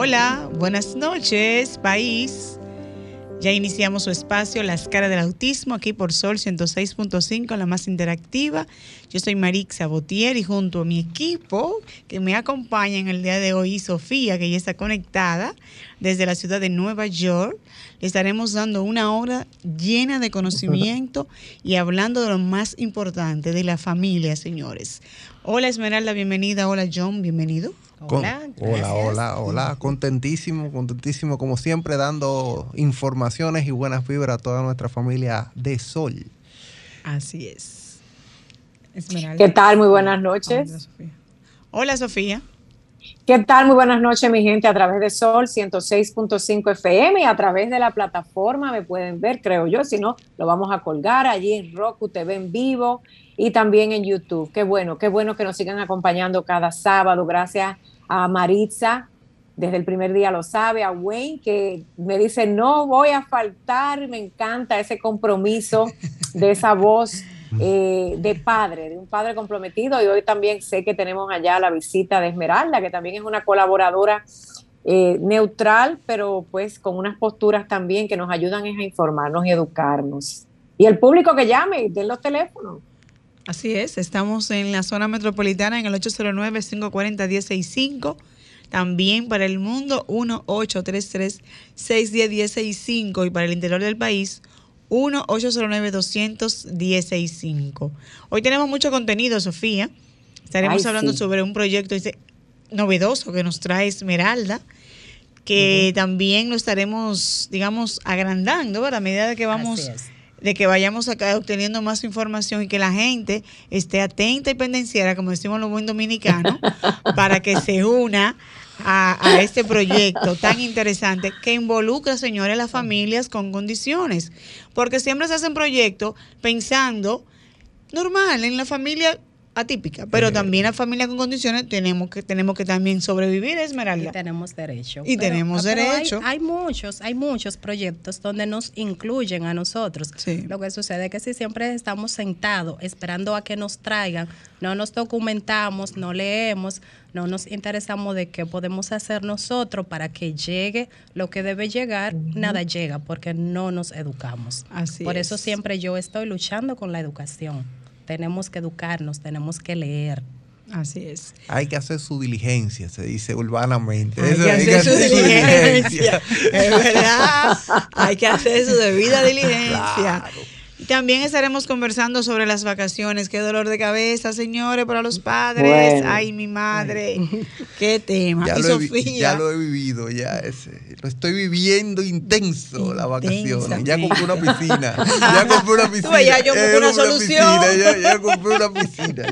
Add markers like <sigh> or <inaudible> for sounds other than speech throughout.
Hola, buenas noches, país. Ya iniciamos su espacio Las caras del autismo aquí por Sol 106.5, la más interactiva. Yo soy Marix Botier y junto a mi equipo que me acompaña en el día de hoy, Sofía, que ya está conectada desde la ciudad de Nueva York, le estaremos dando una hora llena de conocimiento <laughs> y hablando de lo más importante, de la familia, señores. Hola Esmeralda, bienvenida. Hola John, bienvenido. Hola, hola, hola, hola, contentísimo, contentísimo como siempre dando informaciones y buenas vibras a toda nuestra familia de Sol. Así es. Esmeralda. ¿Qué tal? Muy buenas noches. Hola Sofía. Hola, Sofía. ¿Qué tal? Muy buenas noches, mi gente, a través de Sol 106.5 FM y a través de la plataforma me pueden ver, creo yo, si no, lo vamos a colgar allí en Roku TV en vivo y también en YouTube. Qué bueno, qué bueno que nos sigan acompañando cada sábado. Gracias a Maritza, desde el primer día lo sabe, a Wayne, que me dice, no voy a faltar, me encanta ese compromiso de esa voz eh, de padre, de un padre comprometido. Y hoy también sé que tenemos allá la visita de Esmeralda, que también es una colaboradora eh, neutral, pero pues con unas posturas también que nos ayudan a informarnos y educarnos. Y el público que llame, den los teléfonos. Así es, estamos en la zona metropolitana en el 809-540-1065. También para el mundo 1-833-610-1065 y para el interior del país 1-809-210-65. Hoy tenemos mucho contenido, Sofía. Estaremos hablando sobre un proyecto novedoso que nos trae Esmeralda, que también lo estaremos, digamos, agrandando a medida de que vamos de que vayamos acá obteniendo más información y que la gente esté atenta y pendenciera, como decimos los buen dominicanos, <laughs> para que se una a, a, este proyecto tan interesante que involucra, señores, las familias con condiciones. Porque siempre se hacen proyectos pensando normal en la familia atípica, pero también la familia con condiciones tenemos que tenemos que también sobrevivir, Esmeralda. Y tenemos derecho. Y tenemos derecho. Hay, muchos, hay muchos proyectos donde nos incluyen a nosotros. Lo que sucede es que si siempre estamos sentados esperando a que nos traigan, no nos documentamos, no leemos, no nos interesamos de qué podemos hacer nosotros para que llegue lo que debe llegar, nada llega porque no nos educamos. Así Por eso siempre yo estoy luchando con la educación tenemos que educarnos, tenemos que leer. Así es. Hay que hacer su diligencia, se dice urbanamente. Hay, que, hacer su diligencia. es verdad. Hay que hacer su debida <laughs> diligencia. También estaremos conversando sobre las vacaciones. Qué dolor de cabeza, señores, para los padres. Ay, mi madre. <laughs> Qué tema. Ya, y lo Sofía. He, ya lo he vivido, ya ese. Lo estoy viviendo intenso, la vacaciones. <laughs> Ya compré una piscina. Ya compré una piscina. ya yo compré una, solución. ya, ya, compré una piscina.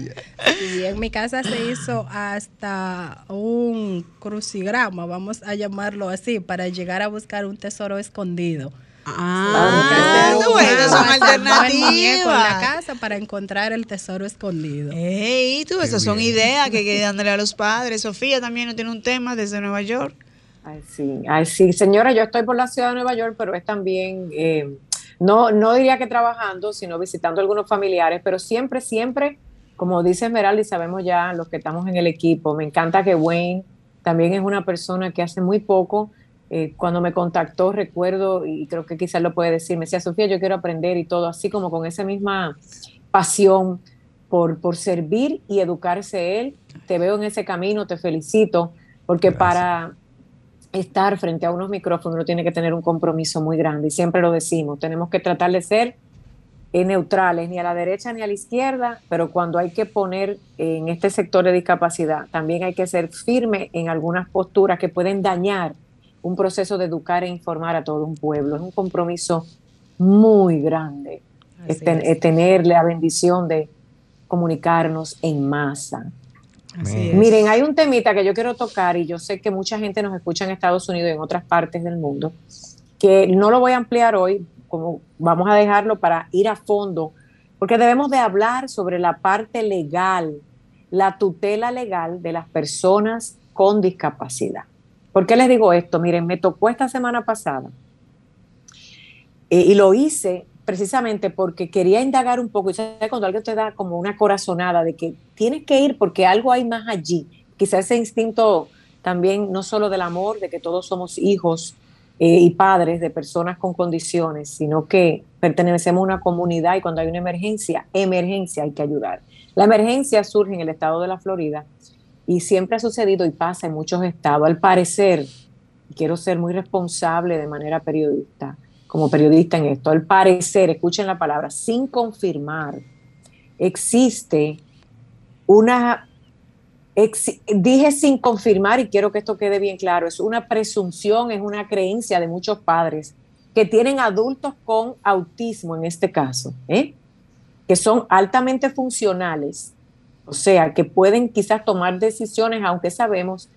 Sí, en mi casa se hizo hasta un crucigrama, vamos a llamarlo así, para llegar a buscar un tesoro escondido. Ah, bueno, son alternativas. Con la casa para encontrar el tesoro escondido. Ey, tú, esas son ideas que hay que darle a los padres. Sofía también no tiene un tema desde Nueva York. Ay, sí, ay, sí. Señora, yo estoy por la ciudad de Nueva York, pero es también, eh, no, no diría que trabajando, sino visitando algunos familiares, pero siempre, siempre, como dice Esmeralda y sabemos ya los que estamos en el equipo, me encanta que Wayne también es una persona que hace muy poco eh, cuando me contactó, recuerdo, y creo que quizás lo puede decir, me decía, Sofía, yo quiero aprender y todo, así como con esa misma pasión por, por servir y educarse él. Te veo en ese camino, te felicito, porque para estar frente a unos micrófonos uno tiene que tener un compromiso muy grande, y siempre lo decimos, tenemos que tratar de ser eh, neutrales, ni a la derecha ni a la izquierda, pero cuando hay que poner en este sector de discapacidad, también hay que ser firme en algunas posturas que pueden dañar un proceso de educar e informar a todo un pueblo. Es un compromiso muy grande es tener la bendición de comunicarnos en masa. Miren, hay un temita que yo quiero tocar y yo sé que mucha gente nos escucha en Estados Unidos y en otras partes del mundo, que no lo voy a ampliar hoy, como vamos a dejarlo para ir a fondo, porque debemos de hablar sobre la parte legal, la tutela legal de las personas con discapacidad. ¿Por qué les digo esto? Miren, me tocó esta semana pasada eh, y lo hice precisamente porque quería indagar un poco, y sabe cuando alguien te da como una corazonada de que tienes que ir porque algo hay más allí, quizás ese instinto también no solo del amor, de que todos somos hijos eh, y padres de personas con condiciones, sino que pertenecemos a una comunidad y cuando hay una emergencia, emergencia hay que ayudar. La emergencia surge en el estado de la Florida y siempre ha sucedido y pasa en muchos estados. Al parecer, quiero ser muy responsable de manera periodista, como periodista en esto, al parecer, escuchen la palabra, sin confirmar, existe una, dije sin confirmar y quiero que esto quede bien claro, es una presunción, es una creencia de muchos padres que tienen adultos con autismo en este caso, ¿eh? que son altamente funcionales, o sea, que pueden quizás tomar decisiones, aunque sabemos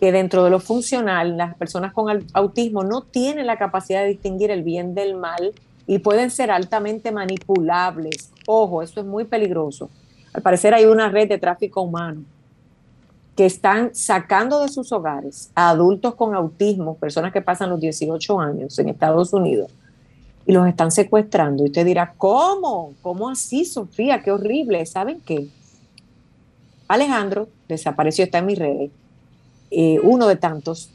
que dentro de lo funcional las personas con autismo no tienen la capacidad de distinguir el bien del mal y pueden ser altamente manipulables. Ojo, eso es muy peligroso. Al parecer hay una red de tráfico humano que están sacando de sus hogares a adultos con autismo, personas que pasan los 18 años en Estados Unidos, y los están secuestrando. Y usted dirá, ¿cómo? ¿Cómo así, Sofía? Qué horrible. ¿Saben qué? Alejandro desapareció, está en mis redes eh, uno de tantos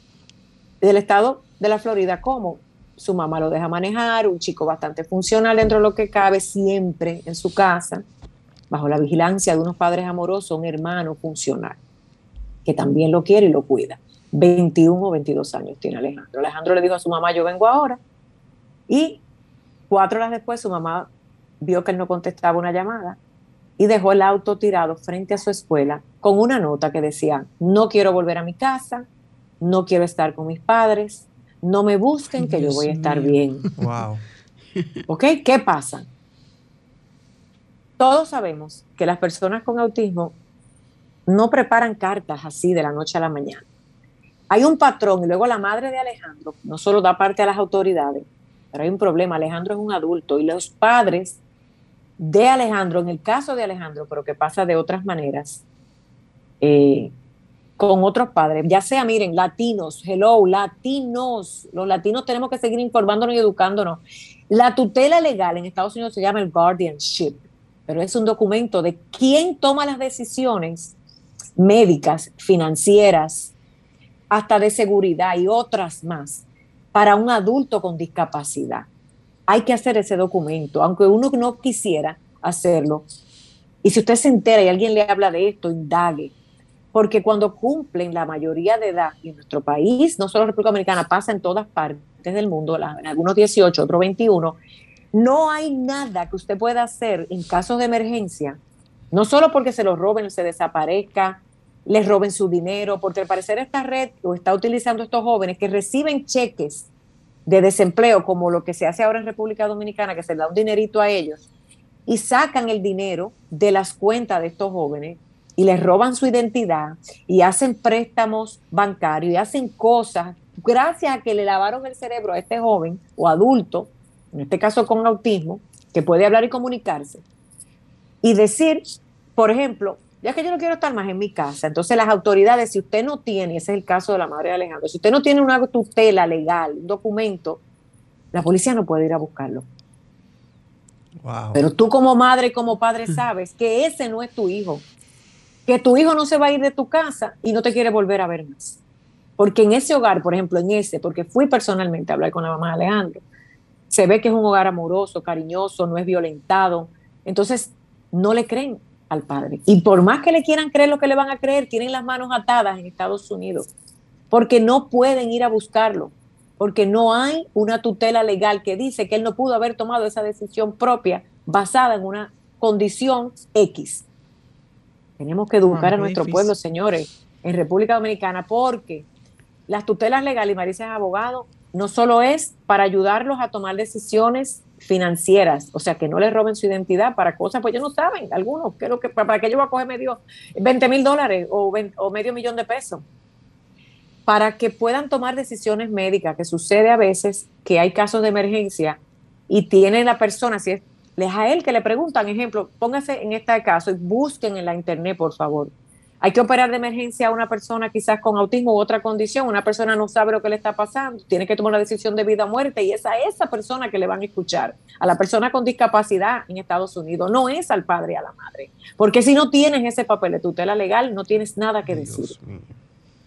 del estado de la Florida, como su mamá lo deja manejar, un chico bastante funcional dentro de lo que cabe, siempre en su casa, bajo la vigilancia de unos padres amorosos, un hermano funcional, que también lo quiere y lo cuida. 21 o 22 años tiene Alejandro. Alejandro le dijo a su mamá, yo vengo ahora. Y cuatro horas después su mamá vio que él no contestaba una llamada y dejó el auto tirado frente a su escuela con una nota que decía, no quiero volver a mi casa, no quiero estar con mis padres, no me busquen que yo voy a estar bien. Wow. <laughs> ¿Ok? ¿Qué pasa? Todos sabemos que las personas con autismo no preparan cartas así de la noche a la mañana. Hay un patrón y luego la madre de Alejandro no solo da parte a las autoridades, pero hay un problema. Alejandro es un adulto y los padres de Alejandro, en el caso de Alejandro, pero que pasa de otras maneras, eh, con otros padres, ya sea, miren, latinos, hello, latinos, los latinos tenemos que seguir informándonos y educándonos. La tutela legal en Estados Unidos se llama el guardianship, pero es un documento de quién toma las decisiones médicas, financieras, hasta de seguridad y otras más para un adulto con discapacidad hay que hacer ese documento, aunque uno no quisiera hacerlo. Y si usted se entera y alguien le habla de esto, indague. Porque cuando cumplen la mayoría de edad en nuestro país, no solo República Dominicana, pasa en todas partes del mundo, algunos 18, otros 21, no hay nada que usted pueda hacer en casos de emergencia, no solo porque se lo roben, se desaparezca, les roben su dinero, porque al parecer esta red lo está utilizando estos jóvenes que reciben cheques de desempleo, como lo que se hace ahora en República Dominicana, que se da un dinerito a ellos, y sacan el dinero de las cuentas de estos jóvenes y les roban su identidad y hacen préstamos bancarios y hacen cosas gracias a que le lavaron el cerebro a este joven o adulto, en este caso con autismo, que puede hablar y comunicarse, y decir, por ejemplo, ya que yo no quiero estar más en mi casa, entonces las autoridades, si usted no tiene, ese es el caso de la madre de Alejandro, si usted no tiene una tutela legal, un documento, la policía no puede ir a buscarlo. Pero tú como madre y como padre sabes que ese no es tu hijo, que tu hijo no se va a ir de tu casa y no te quiere volver a ver más. Porque en ese hogar, por ejemplo, en ese, porque fui personalmente a hablar con la mamá de Alejandro, se ve que es un hogar amoroso, cariñoso, no es violentado. Entonces, no le creen al padre. Y por más que le quieran creer lo que le van a creer, tienen las manos atadas en Estados Unidos, porque no pueden ir a buscarlo, porque no hay una tutela legal que dice que él no pudo haber tomado esa decisión propia basada en una condición X. Tenemos que educar a nuestro pueblo, señores, en República Dominicana, porque las tutelas legales, y Marisa es abogado, no solo es para ayudarlos a tomar decisiones financieras, o sea, que no les roben su identidad para cosas, pues ellos no saben, algunos, creo que para que yo voy a coger medio 20 mil dólares o, o medio millón de pesos, para que puedan tomar decisiones médicas, que sucede a veces que hay casos de emergencia y tiene la persona, si es, es a él que le preguntan, ejemplo, póngase en este caso y busquen en la internet, por favor, hay que operar de emergencia a una persona quizás con autismo u otra condición, una persona no sabe lo que le está pasando, tiene que tomar una decisión de vida o muerte y es a esa persona que le van a escuchar, a la persona con discapacidad en Estados Unidos, no es al padre y a la madre, porque si no tienes ese papel de tutela legal, no tienes nada que decir.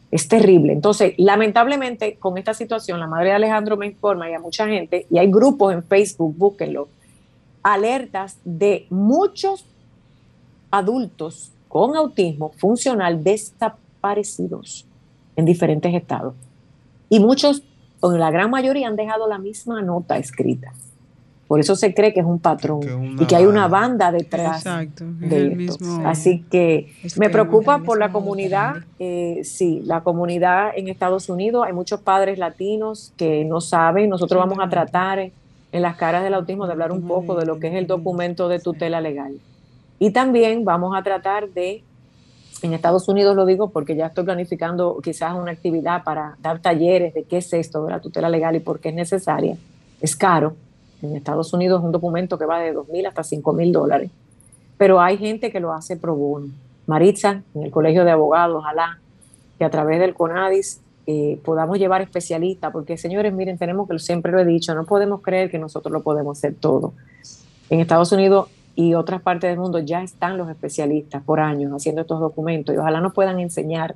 Es terrible. Entonces, lamentablemente, con esta situación, la madre de Alejandro me informa y a mucha gente, y hay grupos en Facebook, búsquenlo, alertas de muchos adultos con autismo funcional desaparecidos en diferentes estados. Y muchos, o la gran mayoría, han dejado la misma nota escrita. Por eso se cree que es un patrón y que hay una banda detrás de esto. Así que me preocupa por la comunidad. Eh, sí, la comunidad en Estados Unidos. Hay muchos padres latinos que no saben. Nosotros vamos a tratar en las caras del autismo de hablar un poco de lo que es el documento de tutela legal. Y también vamos a tratar de, en Estados Unidos lo digo porque ya estoy planificando quizás una actividad para dar talleres de qué es esto de la tutela legal y por qué es necesaria. Es caro. En Estados Unidos es un documento que va de 2 mil hasta 5 mil dólares. Pero hay gente que lo hace pro bono. Maritza, en el Colegio de Abogados, ojalá que a través del CONADIS eh, podamos llevar especialistas, porque señores, miren, tenemos que, siempre lo he dicho, no podemos creer que nosotros lo podemos hacer todo. En Estados Unidos y otras partes del mundo ya están los especialistas por años haciendo estos documentos y ojalá nos puedan enseñar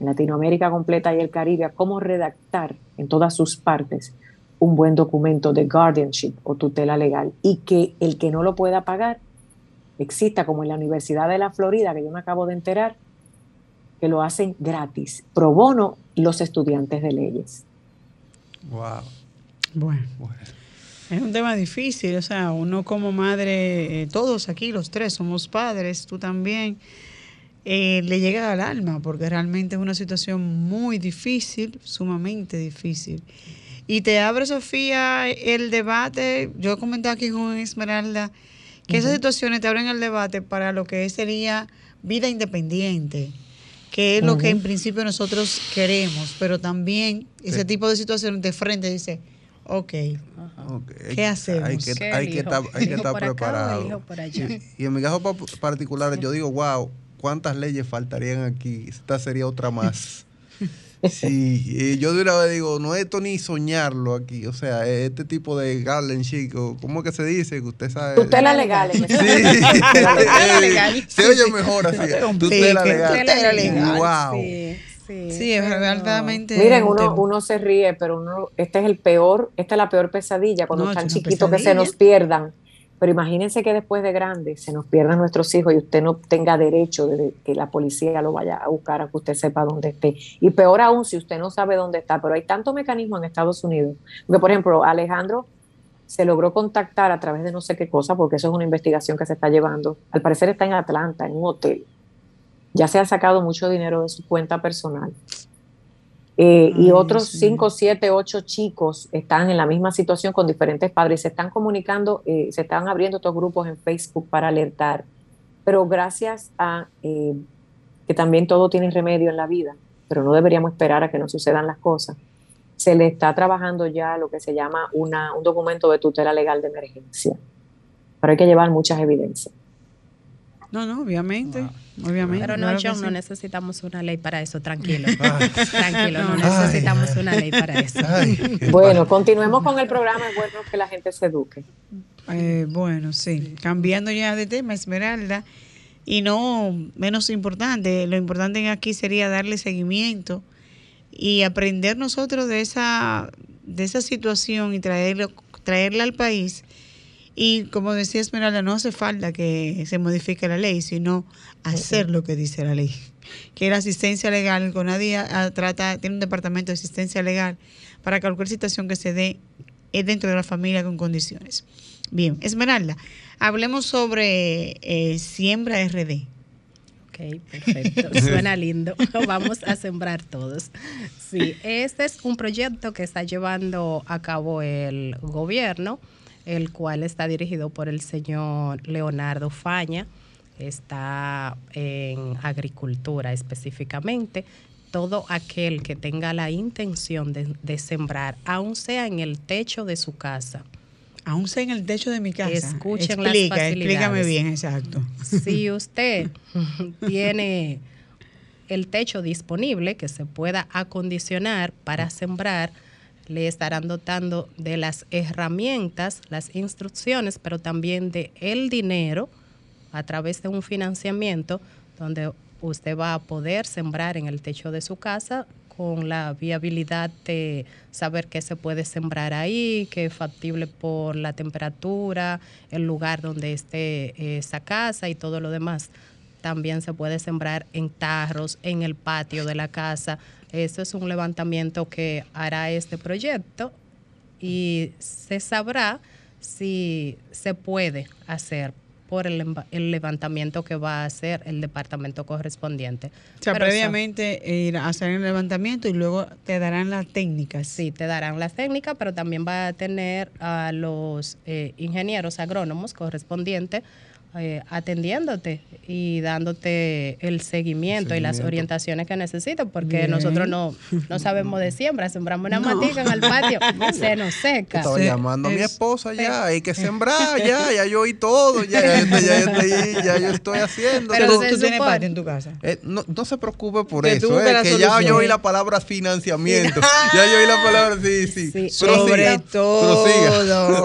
en Latinoamérica completa y el Caribe a cómo redactar en todas sus partes un buen documento de guardianship o tutela legal y que el que no lo pueda pagar exista como en la Universidad de la Florida, que yo me acabo de enterar, que lo hacen gratis, pro bono los estudiantes de leyes. Wow. Bueno. bueno. Es un tema difícil, o sea, uno como madre, eh, todos aquí, los tres somos padres, tú también, eh, le llega al alma, porque realmente es una situación muy difícil, sumamente difícil. Y te abre, Sofía, el debate, yo he comentado aquí con Esmeralda, que esas situaciones te abren el debate para lo que sería vida independiente, que es lo que en principio nosotros queremos, pero también ese tipo de situaciones de frente dice, Ok. ¿Qué hacemos? Hay que, hay que estar, hay que estar preparado. Y, en mi caso particular, yo digo, wow, ¿cuántas leyes faltarían aquí? Esta sería otra más. <laughs> Sí, yo de una vez digo, no es esto ni soñarlo aquí, o sea, este tipo de Garland chico, ¿cómo que se dice? Que usted sabe. Tutela legal. Sí, <laughs> se oye mejor así. Tutela legal. Tutela legal. Wow. Sí. Sí, es verdaderamente. Miren, uno, uno se ríe, pero uno, este es el peor, esta es la peor pesadilla cuando están chiquitos que se nos pierdan. Pero imagínense que después de grande se nos pierdan nuestros hijos y usted no tenga derecho de que la policía lo vaya a buscar a que usted sepa dónde esté. Y peor aún si usted no sabe dónde está. Pero hay tanto mecanismo en Estados Unidos. Porque, por ejemplo, Alejandro se logró contactar a través de no sé qué cosa, porque eso es una investigación que se está llevando. Al parecer está en Atlanta, en un hotel ya se ha sacado mucho dinero de su cuenta personal. Eh, y otros 5, 7, 8 chicos están en la misma situación con diferentes padres. Se están comunicando, eh, se están abriendo estos grupos en Facebook para alertar. Pero gracias a eh, que también todo tiene remedio en la vida, pero no deberíamos esperar a que no sucedan las cosas, se le está trabajando ya lo que se llama una, un documento de tutela legal de emergencia. Pero hay que llevar muchas evidencias. No, no, obviamente. Obviamente. Pero no, John, no necesitamos una ley para eso, tranquilo. tranquilo, no <laughs> necesitamos una ley para eso. <laughs> bueno, continuemos con el programa, es bueno que la gente se eduque. Eh, bueno, sí. Cambiando ya de tema, Esmeralda, y no menos importante, lo importante aquí sería darle seguimiento y aprender nosotros de esa, de esa situación y traerlo, traerla al país y como decía Esmeralda, no hace falta que se modifique la ley, sino hacer lo que dice la ley. Que la asistencia legal, con nadie trata, tiene un departamento de asistencia legal para cualquier situación que se dé dentro de la familia con condiciones. Bien, Esmeralda, hablemos sobre eh, siembra RD. Ok, perfecto. <laughs> Suena lindo. <laughs> Vamos a sembrar todos. Sí, este es un proyecto que está llevando a cabo el gobierno, el cual está dirigido por el señor Leonardo Faña. Está en agricultura específicamente. Todo aquel que tenga la intención de, sembrar, aun sea en el techo de su casa, aún sea en el techo de mi casa. Escuchen Explica, las Explícame bien, exacto. Si <laughs> usted <laughs> tiene el techo disponible que se pueda acondicionar para sembrar, le estarán dotando de las herramientas, las instrucciones, pero también de el dinero a través de un financiamiento donde usted va a poder sembrar en el techo de su casa con la viabilidad de saber qué se puede sembrar ahí, qué es factible por la temperatura, el lugar donde esté esa casa y todo lo demás. También se puede sembrar en tarros, en el patio de la casa. Eso es un levantamiento que hará este proyecto y se sabrá si se puede hacer por el, levantamiento que va a hacer el departamento correspondiente. O sea, previamente ir a hacer el levantamiento y luego te darán las técnicas. Sí, te darán las técnicas, pero también va a tener a los eh, ingenieros agrónomos correspondientes eh, atendiéndote y dándote el seguimiento, y las orientaciones que necesitas, porque nosotros no, no sabemos de siembra, sembramos una matica en el patio, <laughs> se nos seca. Estaba llamando a mi esposa ya, hay que <laughs> sembrar, ya, ya yo oí todo, ya, ya, ya, ya, yo estoy haciendo. Pero tú, tienes patio en tu casa. Eh, no, no, se preocupe por eso, eh, que ya yo oí la palabra financiamiento, <laughs> ya yo oí la palabra, sí, sí. Sobre todo.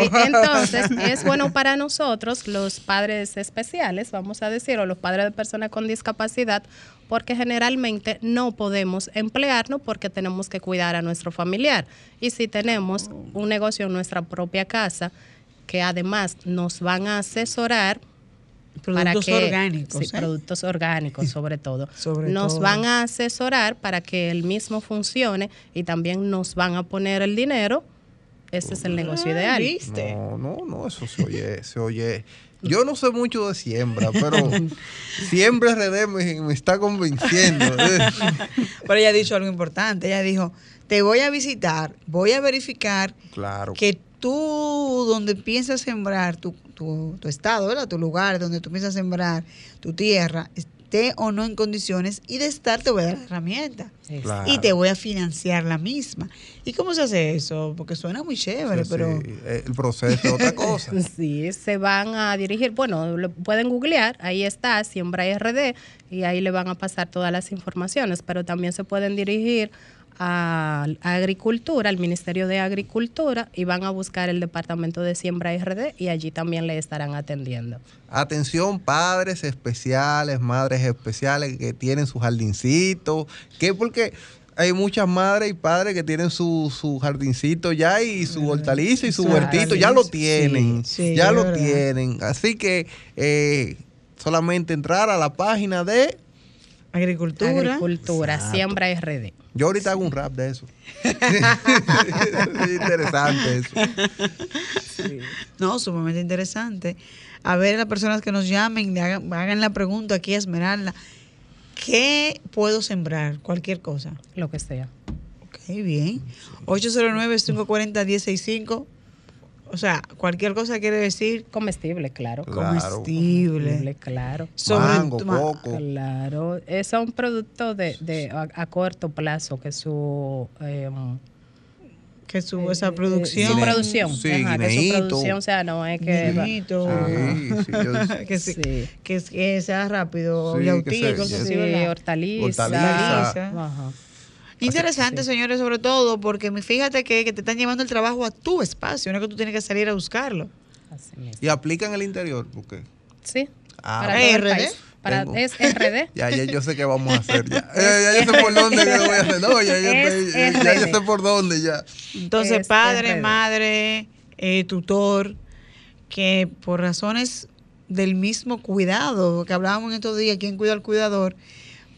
entonces, es bueno para nosotros, los padres especiales, vamos a decir, o los padres de personas con discapacidad, porque generalmente no podemos emplearnos porque tenemos que cuidar a nuestro familiar. Y si tenemos un negocio en nuestra propia casa, que además nos van a asesorar productos orgánicos, sí, ¿eh? productos orgánicos <laughs> sobre todo. nos van a asesorar para que el mismo funcione y también nos van a poner el dinero. Ese es el negocio ideal. No, no, no, eso se oye, se oye yo no sé mucho de siembra, pero siempre RD me, está convenciendo. pero ella ha dicho algo importante. Ella dijo, te voy a visitar, voy a verificar claro. que tú donde piensas sembrar, tu, tu, tu estado, ¿verdad? tu lugar donde tú piensas sembrar, tu tierra, esté o no en condiciones y de estar te voy a dar la herramienta y te voy a financiar la misma. ¿Y cómo se hace eso? Porque suena muy chévere, pero... El proceso es otra cosa. <laughs> sí, se van a dirigir, bueno, lo pueden googlear, ahí está, Siembra RD, y ahí le van a pasar todas las informaciones, pero también se pueden dirigir a, Agricultura, al Ministerio de Agricultura, y van a buscar el Departamento de Siembra RD y allí también le estarán atendiendo. Atención, padres especiales, madres especiales que tienen su jardincito, que porque hay muchas madres y padres que tienen su, su jardincito ya y su hortaliza y su huertito, ya lo tienen, ya lo tienen. Así que eh, solamente entrar a la página de Agricultura. Agricultura, siembra RD. Yo ahorita hago un rap de eso. <laughs> interesante eso. No, sumamente interesante. A ver, las personas que nos llamen, hagan, la pregunta aquí a Esmeralda. ¿Qué puedo sembrar? Cualquier cosa. Lo que sea. Ok, bien. 809-540-165. O sea, cualquier cosa quiere decir comestible, claro. comestible. claro. Mango, coco. Claro. Es un producto de, de a, corto plazo que su eh, que su esa producción su producción sí, Ajá, que su producción o sea no es que sí, <laughs> sí, que, que, sea rápido y hortaliza, hortaliza. Ajá. Interesante, señores, sobre todo porque fíjate que, te están llevando el trabajo a tu espacio, no es que tú tienes que salir a buscarlo. Así y aplican el interior, ¿por qué? Sí. Ah, para RD. Para, es RD. <laughs> Ya, ya yo sé qué vamos a hacer. Ya, <laughs> ya, yo sé por dónde que voy a hacer. No, ya, ya, ya, yo sé por dónde ya. Entonces, padre, madre, eh, tutor, que por razones del mismo cuidado que hablábamos en estos días, ¿quién cuida al cuidador?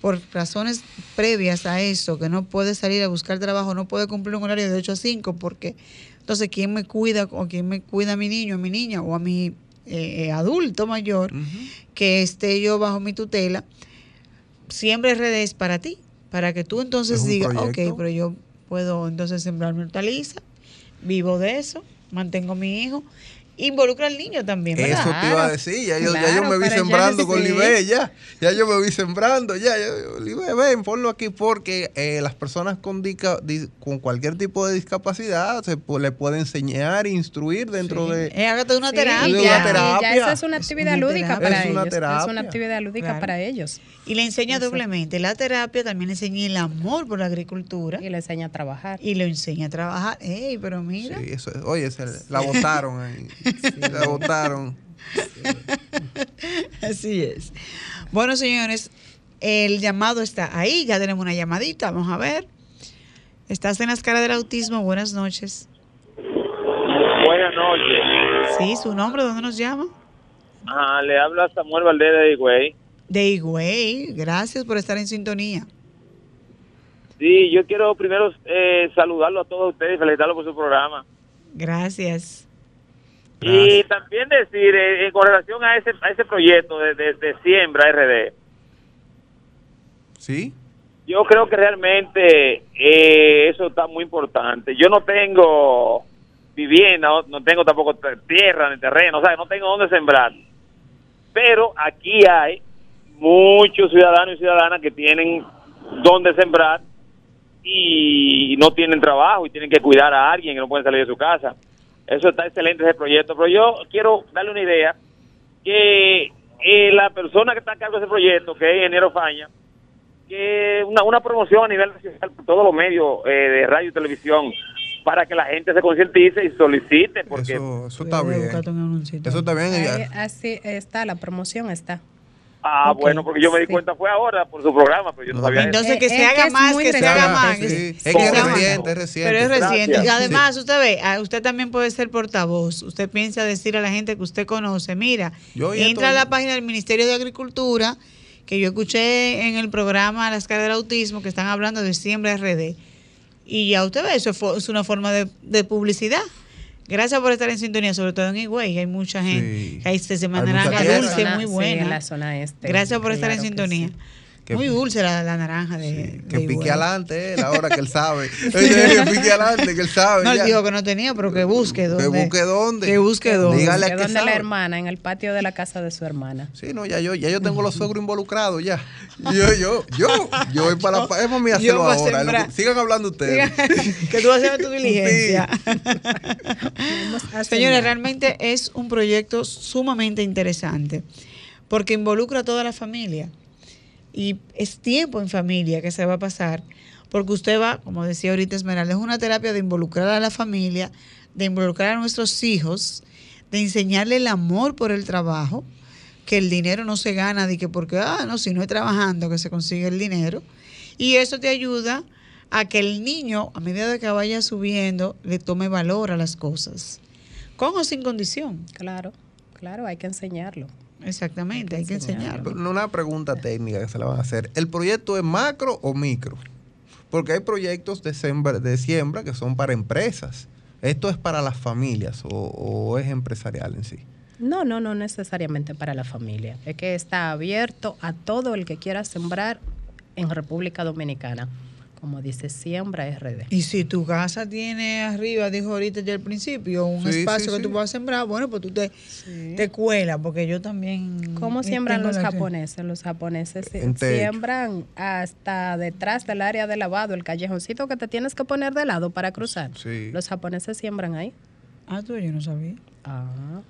Por razones previas a eso, que no puede salir a buscar trabajo, no puede cumplir un horario de 8 a 5, porque entonces, ¿quién me cuida o quién me cuida a mi niño, a mi niña o a mi eh, adulto mayor que esté yo bajo mi tutela? siempre redes para ti, para que tú entonces digas, ok, pero yo puedo entonces sembrar mi hortaliza, vivo de eso, mantengo a mi hijo involucra al niño también, ¿verdad? Eso te iba a decir, ya yo, ya yo me vi sembrando con Libe, ya, ya yo me vi sembrando, ya, ya ven, ponlo aquí porque eh, las personas con, con cualquier tipo de discapacidad se le puede enseñar, instruir dentro de... Eh, hágate una terapia. una terapia. Ya esa es una actividad lúdica para ellos. Es una actividad lúdica para ellos. Y le enseña doblemente. La terapia también le enseña el amor por la agricultura. Y le enseña a trabajar. Y le enseña a trabajar. Ey, pero mira. Sí, eso, oye, la botaron ahí. La votaron. <laughs> Así es. Bueno, señores, el llamado está ahí. Ya tenemos una llamadita. Vamos a ver. Estás en las caras del autismo. Buenas noches. Buenas noches. Sí, su nombre, ¿dónde nos llama? Ah, le habla Samuel Valdés de Higüey. De Higüey. Gracias por estar en sintonía. Sí, yo quiero primero eh, saludarlo a todos ustedes y felicitarlo por su programa. Gracias. Y también decir, eh, en relación a ese, a ese proyecto de, de, siembra RD. Sí. Yo creo que realmente eh, eso está muy importante. Yo no tengo vivienda, no, tengo tampoco tierra ni terreno, o sea, no tengo dónde sembrar. Pero aquí hay muchos ciudadanos y ciudadanas que tienen dónde sembrar y no tienen trabajo y tienen que cuidar a alguien que no pueden salir de su casa. Eso está excelente ese proyecto, pero yo quiero darle una idea que eh, la persona que está a cargo de ese proyecto, que es Ingeniero Faña, que una, una promoción a nivel nacional por todos los medios eh, de radio y televisión para que la gente se concientice y solicite porque eso, está bien. eso está bien así está la promoción está Ah, bueno, porque yo me di cuenta fue ahora por su programa, pero yo no sabía. Entonces que se haga más, que se haga más. Es que es reciente, es reciente. Pero es reciente. Y además, usted ve, ah, usted también puede ser portavoz. Usted piensa decir a la gente que usted conoce, mira, entra a la página del Ministerio de Agricultura, que yo escuché en el programa Las caras del autismo, que están hablando de siembra RD. Y ya usted ve, eso es una forma de, de publicidad. Gracias por estar en sintonía, sobre todo en Higüey. Hay mucha gente. Hay, se naranja dulce, muy buena. en la zona este. Gracias por estar en sintonía. Muy dulce la, naranja de. que pique adelante él, ahora que él sabe. <laughs> que pique adelante, que él sabe. No, él dijo que no tenía, pero que busque dónde. Que busque dónde. Que busque dónde. Dígale que dónde la hermana, en el patio de la casa de su hermana. Sí, no, ya yo, ya yo tengo los suegros involucrados ya. Yo, yo, yo, yo voy para la. Es mami hacerlo ahora. sigan hablando ustedes. que tú hacer tu <laughs> diligencia. Señores, realmente es un proyecto sumamente interesante porque involucra a toda la familia y es tiempo en familia que se va a pasar, porque usted va, como decía ahorita Esmeralda, es una terapia de involucrar a la familia, de involucrar a nuestros hijos, de enseñarle el amor por el trabajo, que el dinero no se gana de que porque, ah, no, si no es trabajando que se consigue el dinero. Y eso te ayuda a que el niño, a medida que vaya subiendo, le tome valor a las cosas, con o sin condición. Claro, claro, hay que enseñarlo. Exactamente, hay que enseñarlo. Una pregunta técnica que se la van a hacer. ¿El proyecto es macro o micro? Porque hay proyectos de siembra, de siembra que son para empresas. ¿Esto es para las familias o, o es empresarial en sí? No, no, no necesariamente para la familia. Es que está abierto a todo el que quiera sembrar en República Dominicana como dice Siembra RD. Y si tu casa tiene arriba, dijo ahorita ya al principio, un espacio que tú puedas sembrar, bueno, pues tú te, te cuelas, porque yo también... ¿Cómo siembran los japoneses? Los japoneses siembran hasta detrás del área de lavado, el callejoncito que te tienes que poner de lado para cruzar. Los japoneses siembran ahí. Ah, tú yo no sabía. Ah.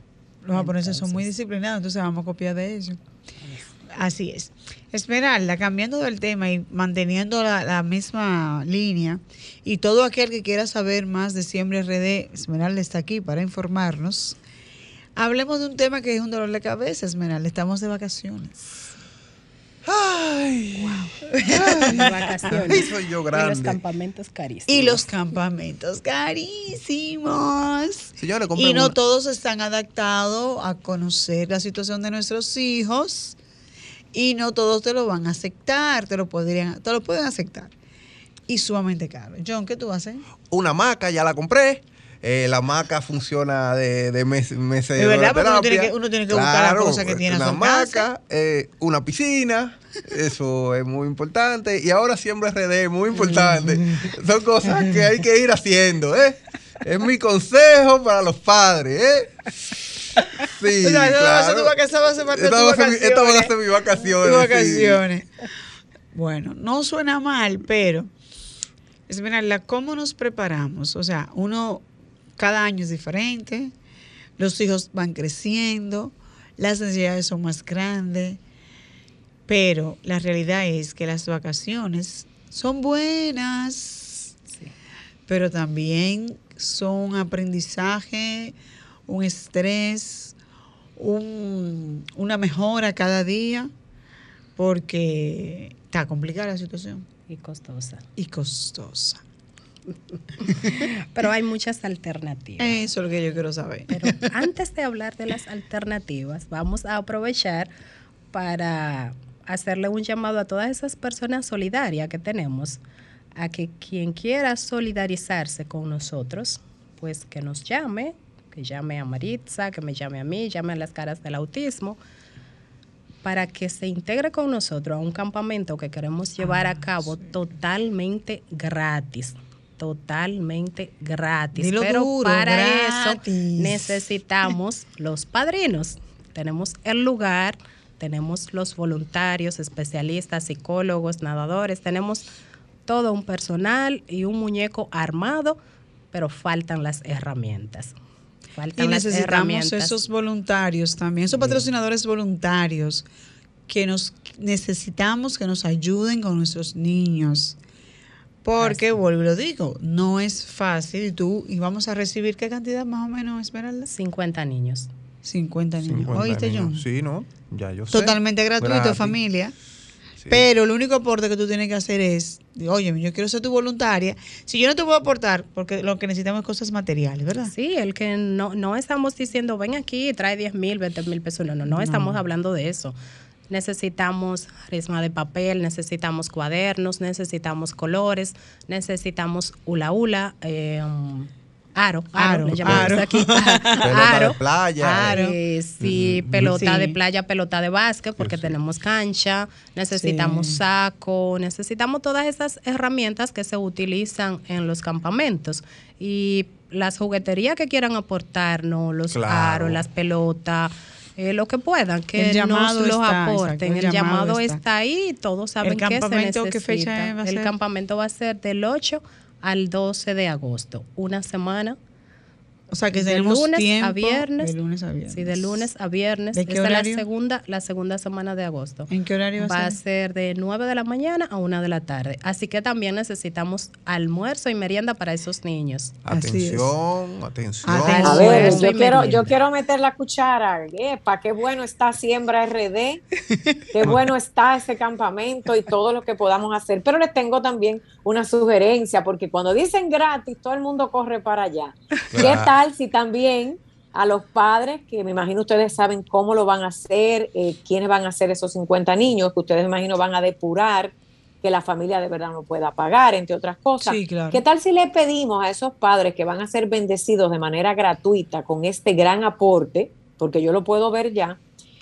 Los japoneses son muy disciplinados, entonces vamos a copiar de ellos. Así es. Esmeralda, cambiando del tema y manteniendo la, misma línea, y todo aquel que quiera saber más de Siempre RD, Esmeralda está aquí para informarnos. Hablemos de un tema que es un dolor de cabeza, Esmeralda. Estamos de vacaciones. Ay, wow. <laughs> vacaciones. Soy yo grande. Y los campamentos carísimos. Y los campamentos carísimos. Señora, y no todos están adaptados a conocer la situación de nuestros hijos y no todos te lo van a aceptar, te lo podrían, te lo pueden aceptar. Y sumamente caro. John, ¿qué tú haces? Una maca, ya la compré. eh, la maca funciona de, de mes, meses de verdad, porque uno tiene que, uno tiene que buscar las cosas que tiene Una maca, eh, una piscina, <laughs> eso es muy importante. Y ahora siempre RD, muy importante. Son cosas que hay que ir haciendo, ¿eh? Es mi consejo para los padres, ¿eh? Sí, <laughs> o sea, claro. Esta va a ser mis vacaciones. vacaciones. Bueno, no suena mal, pero es la cómo nos preparamos. O sea, uno cada año es diferente, los hijos van creciendo, las necesidades son más grandes, pero la realidad es que las vacaciones son buenas, pero también son un aprendizaje, un estrés, una mejora cada día, porque está complicada la situación. Y costosa. Y costosa. <laughs> Pero hay muchas alternativas. Eso es lo que yo quiero saber. Pero antes de hablar de las alternativas, vamos a aprovechar para hacerle un llamado a todas esas personas solidarias que tenemos, a que quien quiera solidarizarse con nosotros, pues que nos llame, que llame a Maritza, que me llame a mí, llame a las caras del autismo, para que se integre con nosotros a un campamento que queremos llevar a ah, cabo totalmente gratis totalmente gratis. Pero para eso necesitamos <laughs> los padrinos. Tenemos el lugar, tenemos los voluntarios, especialistas, psicólogos, nadadores, tenemos todo un personal y un muñeco armado, pero faltan las herramientas. Faltan y necesitamos esos voluntarios también, esos patrocinadores voluntarios que nos necesitamos que nos ayuden con nuestros niños porque, vuelvo y lo digo, no es fácil. Y tú, y vamos a recibir qué cantidad más o menos, Esmeralda? 50 niños. 50 niños. ¿Oíste, John? Sí, no, ya yo sé. Totalmente gratuito, familia. Pero el único aporte que tú tienes que hacer es, oye, yo quiero ser tu voluntaria. Si yo no te puedo aportar, porque lo que necesitamos es cosas materiales, ¿verdad? Sí, el que no, no estamos diciendo, ven aquí, trae 10 mil, 20 mil pesos. no, no, no, estamos hablando de eso necesitamos resma de papel, necesitamos cuadernos, necesitamos colores, necesitamos hula hula, eh, aro, aro, le llamamos aquí, <laughs> aro, de playa, aro, eh, sí, pelota de playa, pelota de básquet, porque tenemos cancha, necesitamos saco, necesitamos todas esas herramientas que se utilizan en los campamentos. Y las jugueterías que quieran aportarnos, los aros, las pelotas, eh, lo que puedan, que nos los aporten. el, llamado, está. ahí, todos saben que se necesita. ¿qué fecha va a el campamento va a ser del 8 al 12 de agosto, una semana o sea que de lunes a viernes. De lunes a viernes. Sí, de lunes a viernes. ¿De qué horario? es la segunda, la segunda semana de agosto. ¿En qué horario va, a ser? Va a ser de 9 de la mañana a 1 de la tarde. Así que también necesitamos almuerzo y merienda para esos niños. Atención, atención. A ver, yo quiero, yo quiero meter la cuchara. para qué bueno está Siembra RD. qué <laughs> bueno está ese campamento y todo lo que podamos hacer. Pero les tengo también una sugerencia, porque cuando dicen gratis, todo el mundo corre para allá. ¿Qué tal si también a los padres, que me imagino ustedes saben cómo lo van a hacer, eh, quiénes van a ser esos 50 niños, que ustedes me imagino van a depurar que la familia de verdad no pueda pagar, entre otras cosas. ¿Qué tal si le pedimos a esos padres que van a ser bendecidos de manera gratuita con este gran aporte, porque yo lo puedo ver ya,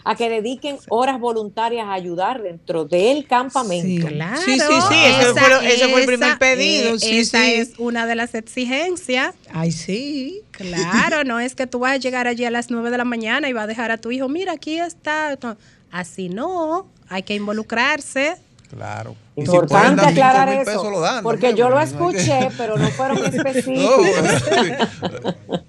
a que dediquen horas voluntarias a ayudar dentro del campamento. Sí, claro. Sí, sí, sí, ese, fue, el primer pedido. Eh, esa es una de las exigencias. Ay, sí. <laughs> Claro, no es que tú vas a llegar allí a las 9 de la mañana y vas a dejar a tu hijo, mira, aquí está. Así no, hay que involucrarse. Claro. Importante aclarar eso. porque yo lo escuché, pero no fueron <laughs> específicos. <laughs>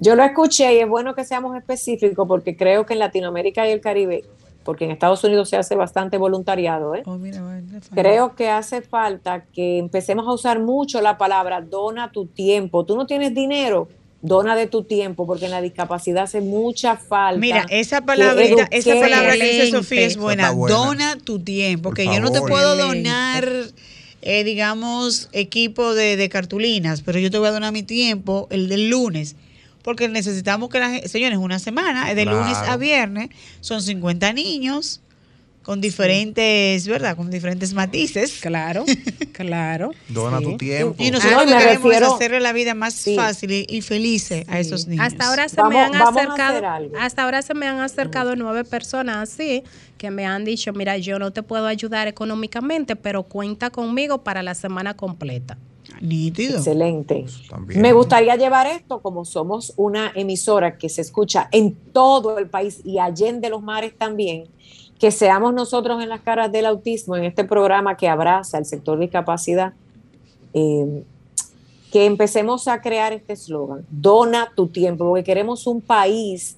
Yo lo escuché y es bueno que seamos específicos porque creo que en Latinoamérica y el Caribe, porque en Estados Unidos se hace bastante voluntariado, ¿eh? oh, creo que hace falta que empecemos a usar mucho la palabra dona tu tiempo. Tú no tienes dinero, dona de tu tiempo, porque en la discapacidad hace mucha falta. Mira, esa palabra, esa palabra que dice Sofía es buena. Dona tu tiempo, que yo no te puedo donar. Eh, digamos, equipo de, de, cartulinas, pero yo te voy a donar mi tiempo el del lunes porque necesitamos que la señores, una semana, de lunes a viernes, son 50 niños, con diferentes, ¿verdad? Con diferentes matices. Claro, <laughs> claro. Dona tu tiempo. Y nosotros lo que queremos es hacerle la vida más fácil y, feliz a esos niños. Hasta ahora se me han acercado, hasta ahora se me han acercado nueve personas así que me han dicho, mira, yo no te puedo ayudar económicamente, pero cuenta conmigo para la semana completa. Nítido. Excelente. Me gustaría llevar esto, como somos una emisora que se escucha en todo el país y allende los mares también, que seamos nosotros en las caras del autismo, en este programa que abraza el sector de discapacidad, eh, que empecemos a crear este eslogan, dona tu tiempo, porque queremos un país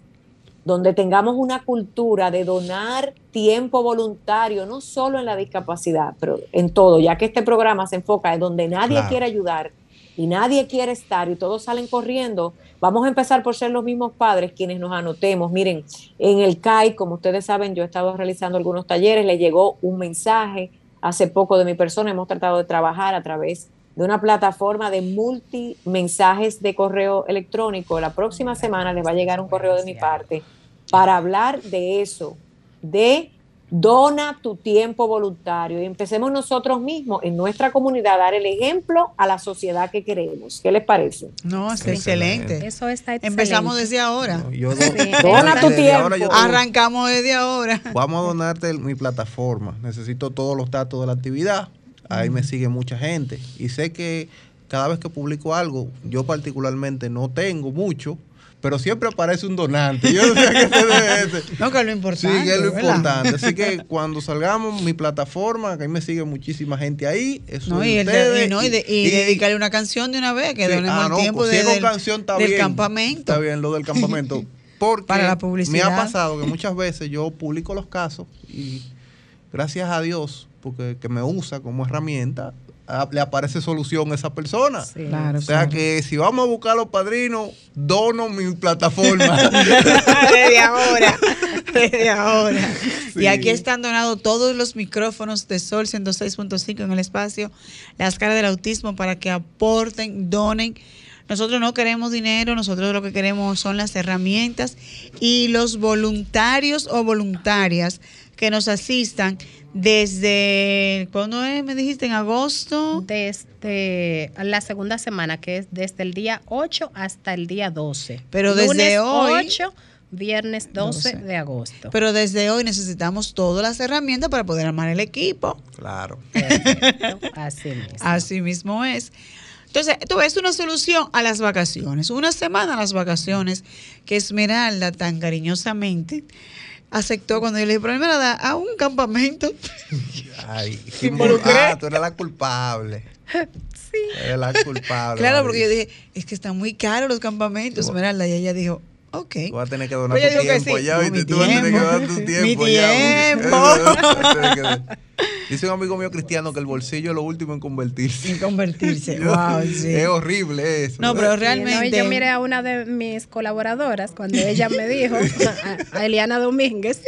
donde tengamos una cultura de donar tiempo voluntario, no solo en la discapacidad, pero en todo, ya que este programa se enfoca en donde nadie quiere ayudar y nadie quiere estar y todos salen corriendo, Vamos a empezar por ser los mismos padres quienes nos anotemos. Miren, en el CAI, como ustedes saben, yo he estado realizando algunos talleres, le llegó un mensaje hace poco de mi persona, hemos tratado de trabajar a través de una plataforma de multi mensajes de correo electrónico. La próxima semana les va a llegar un correo de mi parte para hablar de eso, de Dona tu tiempo voluntario y empecemos nosotros mismos en nuestra comunidad a dar el ejemplo a la sociedad que queremos. ¿Qué les parece? No, es excelente. Eso está excelente. Empezamos desde ahora. Dona tu tiempo. Arrancamos desde ahora. Vamos a donarte mi plataforma. Necesito todos los datos de la actividad. Ahí me sigue mucha gente. Y sé que cada vez que publico algo, yo particularmente no tengo mucho pero siempre aparece un donante. Yo no sé qué se debe No, que es lo importante. Sí, que es lo importante. Así que cuando salgamos, mi plataforma, que ahí me sigue muchísima gente ahí. Eso no, y, y, dedicarle una canción de una vez, que donemos ah, el tiempo pues, de, del, canción, está del campamento. Está bien, lo del campamento. <laughs> Porque Para la publicidad. me ha pasado que muchas veces yo publico los casos y gracias a Dios, porque que me usa como herramienta, le aparece solución a esa persona. o sea que si vamos a buscar a los padrinos, dono mi plataforma. <laughs> desde ahora, desde ahora. Y aquí están donados todos los micrófonos de Sol 106.5 en el espacio, las caras del autismo para que aporten, donen. Nosotros no queremos dinero, nosotros lo que queremos son las herramientas y los voluntarios o voluntarias que nos asistan desde, ¿cuándo es? Me dijiste, en agosto. Desde la segunda semana, que es desde el día 8 hasta el día 12. Pero desde hoy. 8, viernes 12, de agosto. Pero desde hoy necesitamos todas las herramientas para poder armar el equipo. Claro. Así mismo. Así mismo es. Entonces, tú ves una solución a las vacaciones. Una semana a las vacaciones que Esmeralda tan cariñosamente aceptó cuando yo le dije, pero me da a un campamento. <laughs> Ay, <laughs> ah, tú eres la culpable. Sí. Eres la culpable. Claro, porque yo dije, es que están muy caros los campamentos, Esmeralda. Y ella dijo, Ok. Tú vas a tener que donar pues tu tiempo sí. ya, y tú vas a tener que donar tu tiempo Mi tiempo. <laughs> Dice un amigo mío cristiano que el bolsillo es lo último en convertirse. En convertirse, <laughs> wow, sí. Es horrible eso. No, pero realmente. no, yo miré a una de mis colaboradoras cuando ella me dijo, <laughs> a, Eliana Domínguez,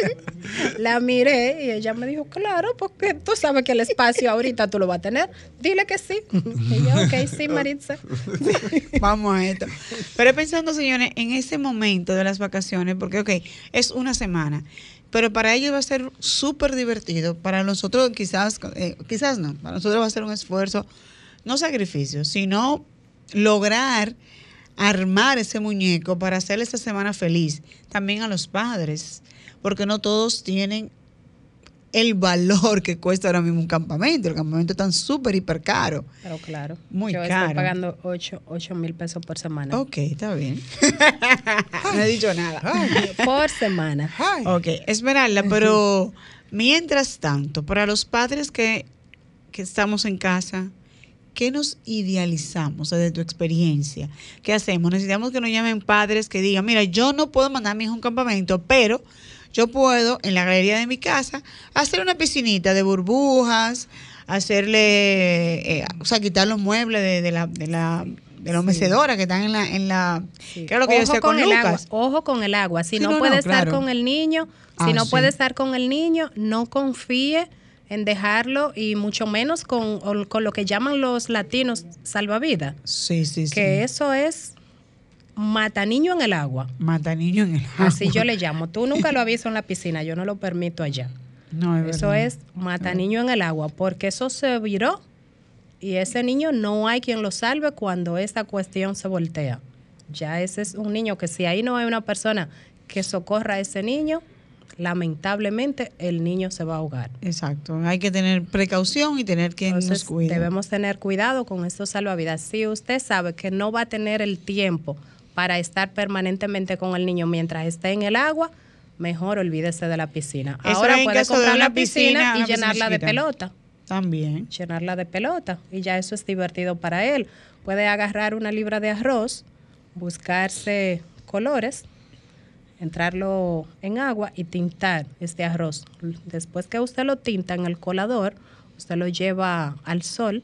la miré y ella me dijo, claro, porque tú sabes que el espacio ahorita tú lo vas a tener. Dile que sí. Y yo, ok, sí, Maritza. <laughs> Vamos a esto. Pero pensando, señores, en ese momento de las vacaciones, porque, ok, es una semana pero para ellos va a ser súper divertido. Para nosotros quizás, eh, quizás no, para nosotros va a ser un esfuerzo, no sacrificio, sino lograr armar ese muñeco para hacerle esta semana feliz. También a los padres, porque no todos tienen el valor que cuesta ahora mismo un campamento. El campamento está súper, hiper caro. Pero claro. Muy Yo caro. Estoy pagando 8 mil pesos por semana. Ok, está bien. <laughs> no he dicho nada. por semana. Ok, Esmeralda, pero <laughs> mientras tanto, para los padres que, que estamos en casa, ¿qué nos idealizamos desde tu experiencia? ¿Qué hacemos? Necesitamos que nos llamen padres que digan, mira, yo no puedo mandar a mi hijo a un campamento, pero yo puedo en la galería de mi casa hacer una piscinita de burbujas, hacerle, eh, o sea, quitar los muebles de, la, de la de la mecedora que están en la en la lo que yo con, el agua ojo con el agua. Si no, puede estar con el niño si ah, no puede estar con el niño no confíe en dejarlo y mucho menos con, con lo que llaman los latinos salvavidas. Sí sí sí. que eso es mata niño en el agua. Mata niño en el agua. Así yo le llamo. Tú nunca lo has visto en la piscina, yo no lo permito allá. No, eso es mata niño en el agua, porque eso se viró y ese niño no hay quien lo salve cuando esta cuestión se voltea. Ya ese es un niño que si ahí no hay una persona que socorra a ese niño, lamentablemente el niño se va a ahogar. Exacto, hay que tener precaución y tener que nos Debemos tener cuidado con estos salvavidas. Si usted sabe que no va a tener el tiempo para estar permanentemente con el niño mientras esté en el agua, mejor olvídese de la piscina. Ahora puede comprar la piscina, y llenarla de pelota. También. Llenarla de pelota y ya eso es divertido para él. Puede agarrar una libra de arroz, buscarse colores, entrarlo en agua y tintar este arroz. Después que usted lo tinta en el colador, usted lo lleva al sol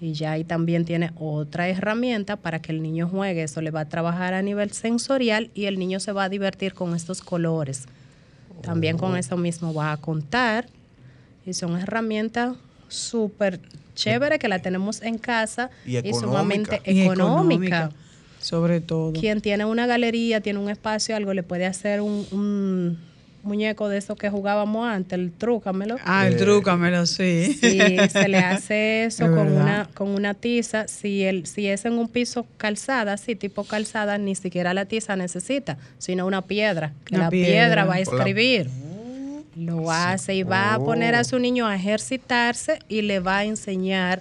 y ya ahí también tiene otra herramienta para que el niño juegue. Eso le va a trabajar a nivel sensorial y el niño se va a divertir con estos colores. También con oh. eso mismo va a contar y son herramientas súper chévere que la tenemos en casa y, sumamente económica. Sobre todo. Quien tiene una galería, tiene un espacio, algo le puede hacer un muñeco de esos que jugábamos antes, el trúcamelo. Ah, el eh, trúcamelo, sí. Sí, se le <laughs> hace eso con una, con una tiza. Si, el, si es en un piso calzada, sí, tipo calzada, ni siquiera la tiza necesita, sino una piedra. Que la piedra. va a escribir. Lo hace y va a poner a su niño a ejercitarse y le va a enseñar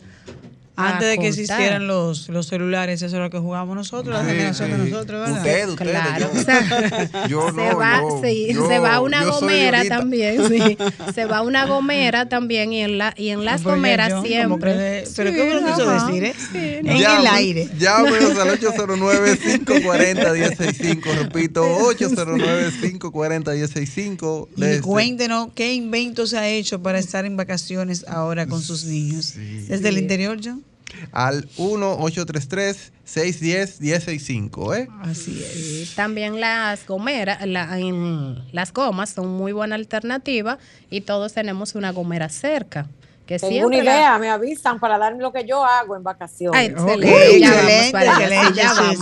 antes de que existieran los, los celulares, eso es lo que jugábamos nosotros, la generación de nosotros, ¿verdad? Usted, usted. Claro. Yo, <laughs> <laughs> no, se va, sí, se va una gomera también, sí. <laughs> Se va una gomera también y en, la, y en las gomeras siempre. pero ¿qué lo quiso decir, eh? en el aire. Llámenos al 809-540-165, repito, 809-540-165. Y cuéntenos qué invento se ha hecho para estar en vacaciones ahora con sus niños. Desde el interior, John al 1-833-610-1065. ¿eh? Así es. También las gomeras, las gomas son muy buena alternativa y todos tenemos una gomera cerca. Que Tengo una idea, me avisan para darme lo que yo hago en vacaciones. excelente, ya vamos,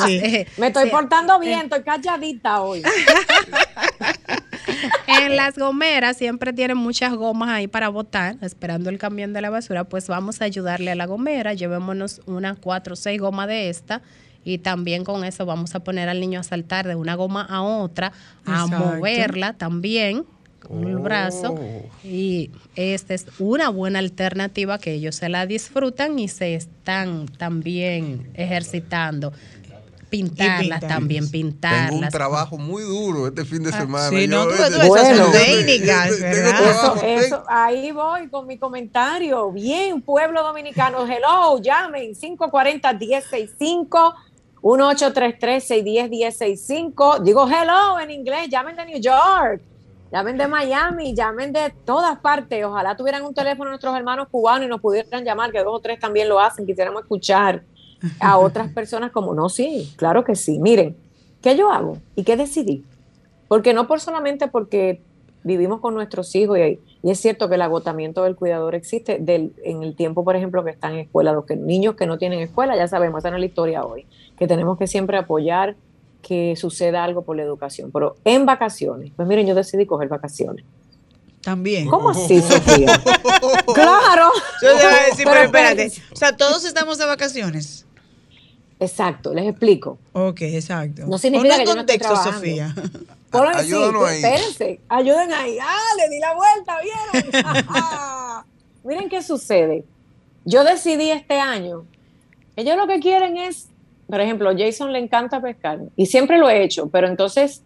Me estoy portando bien, estoy calladita hoy. <laughs> <laughs> en las gomeras siempre tienen muchas gomas ahí para botar, esperando el camión de la basura, pues vamos a ayudarle a la gomera, llevémonos unas cuatro o seis gomas de esta y también con eso vamos a poner al niño a saltar de una goma a otra, a moverla también con el brazo oh. y esta es una buena alternativa que ellos se la disfrutan y se están también ejercitando pintarlas también, pintarlas. Tengo un trabajo muy duro este fin de ah, semana. Sí, no, tú, esas técnicas, ¿verdad? Eso, ahí voy con mi comentario. Bien, pueblo dominicano, hello, llamen 540-1065. 1833-610-1065. Digo hello en inglés, llamen de New York, llamen de Miami, llamen de todas partes. Ojalá tuvieran un teléfono nuestros hermanos cubanos y nos pudieran llamar, que dos o tres también lo hacen, quisiéramos escuchar a otras personas como, no, sí, claro que sí. Miren, ¿qué yo hago? ¿Y qué decidí? Porque no por solamente porque vivimos con nuestros hijos y, y es cierto que el agotamiento del cuidador existe del, en el tiempo, por ejemplo, que están en escuela, los que, niños que no tienen escuela, ya sabemos, esa no es la historia hoy, que tenemos que siempre apoyar que suceda algo por la educación. Pero en vacaciones, pues miren, yo decidí coger vacaciones. También. ¿Cómo <laughs> así, Sofía? <laughs> claro. Yo te voy a decir, pero espérate. O sea, todos estamos de vacaciones. Exacto, les explico. Ok, exacto. No significa que yo no estoy trabajando. Sofía. Ayúdenos ahí. Espérense, ayuden ahí. Ah, le di la vuelta, ¿vieron? <laughs> Miren qué sucede. Yo decidí este año, ellos lo que quieren es, por ejemplo, Jason le encanta pescar y siempre lo he hecho, pero entonces,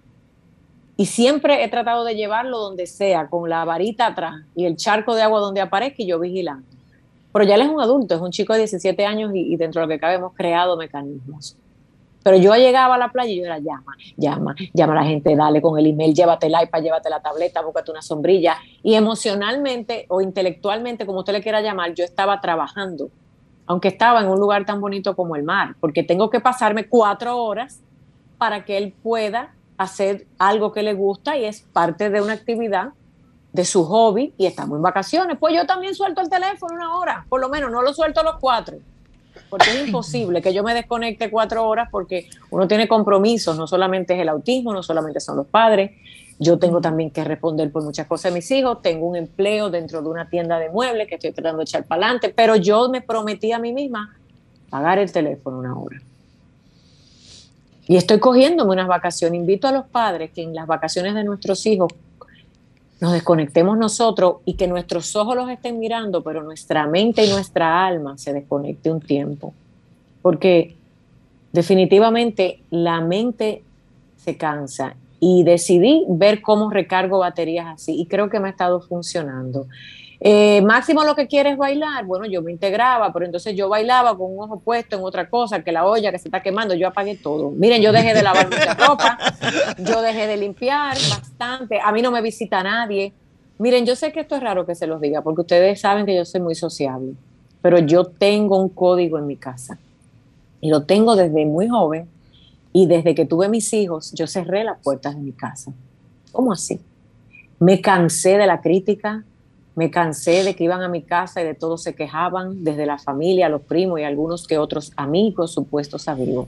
y siempre he tratado de llevarlo donde sea, con la varita atrás y el charco de agua donde aparezca y yo vigilando. Pero ya él es un adulto, es un chico de 17 años y, dentro de lo que cabe hemos creado mecanismos. Pero yo llegaba a la playa y yo era llama, llama, llama a la gente, dale con el email, llévate el iPad, llévate la tableta, búscate una sombrilla. Y emocionalmente o intelectualmente, como usted le quiera llamar, yo estaba trabajando, aunque estaba en un lugar tan bonito como el mar, porque tengo que pasarme cuatro horas para que él pueda hacer algo que le gusta y es parte de una actividad de su hobby y estamos en vacaciones. Pues yo también suelto el teléfono una hora, por lo menos, no lo suelto a los cuatro. porque es <laughs> imposible que yo me desconecte cuatro horas porque uno tiene compromisos, no solamente es el autismo, no solamente son los padres, yo tengo también que responder por muchas cosas de mis hijos, tengo un empleo dentro de una tienda de muebles que estoy tratando de echar para adelante, pero yo me prometí a mí misma pagar el teléfono una hora. Y estoy cogiéndome unas vacaciones. Invito a los padres que en las vacaciones de nuestros hijos nos desconectemos nosotros y que nuestros ojos los estén mirando, pero nuestra mente y nuestra alma se desconecte un tiempo. Porque definitivamente la mente se cansa y decidí ver cómo recargo baterías así y creo que me ha estado funcionando. Eh, Máximo lo que quiere es bailar. Bueno, yo me integraba, pero entonces yo bailaba con un ojo puesto en otra cosa, que la olla que se está quemando, yo apagué todo. Miren, yo dejé de lavar <laughs> mucha ropa, yo dejé de limpiar bastante, a mí no me visita nadie. Miren, yo sé que esto es raro que se los diga, porque ustedes saben que yo soy muy sociable, pero yo tengo un código en mi casa y lo tengo desde muy joven y desde que tuve mis hijos, yo cerré las puertas de mi casa. ¿Cómo así? Me cansé de la crítica, me cansé de que iban a mi casa y de todos se quejaban, desde la familia, los primos y algunos que otros amigos, supuestos amigos.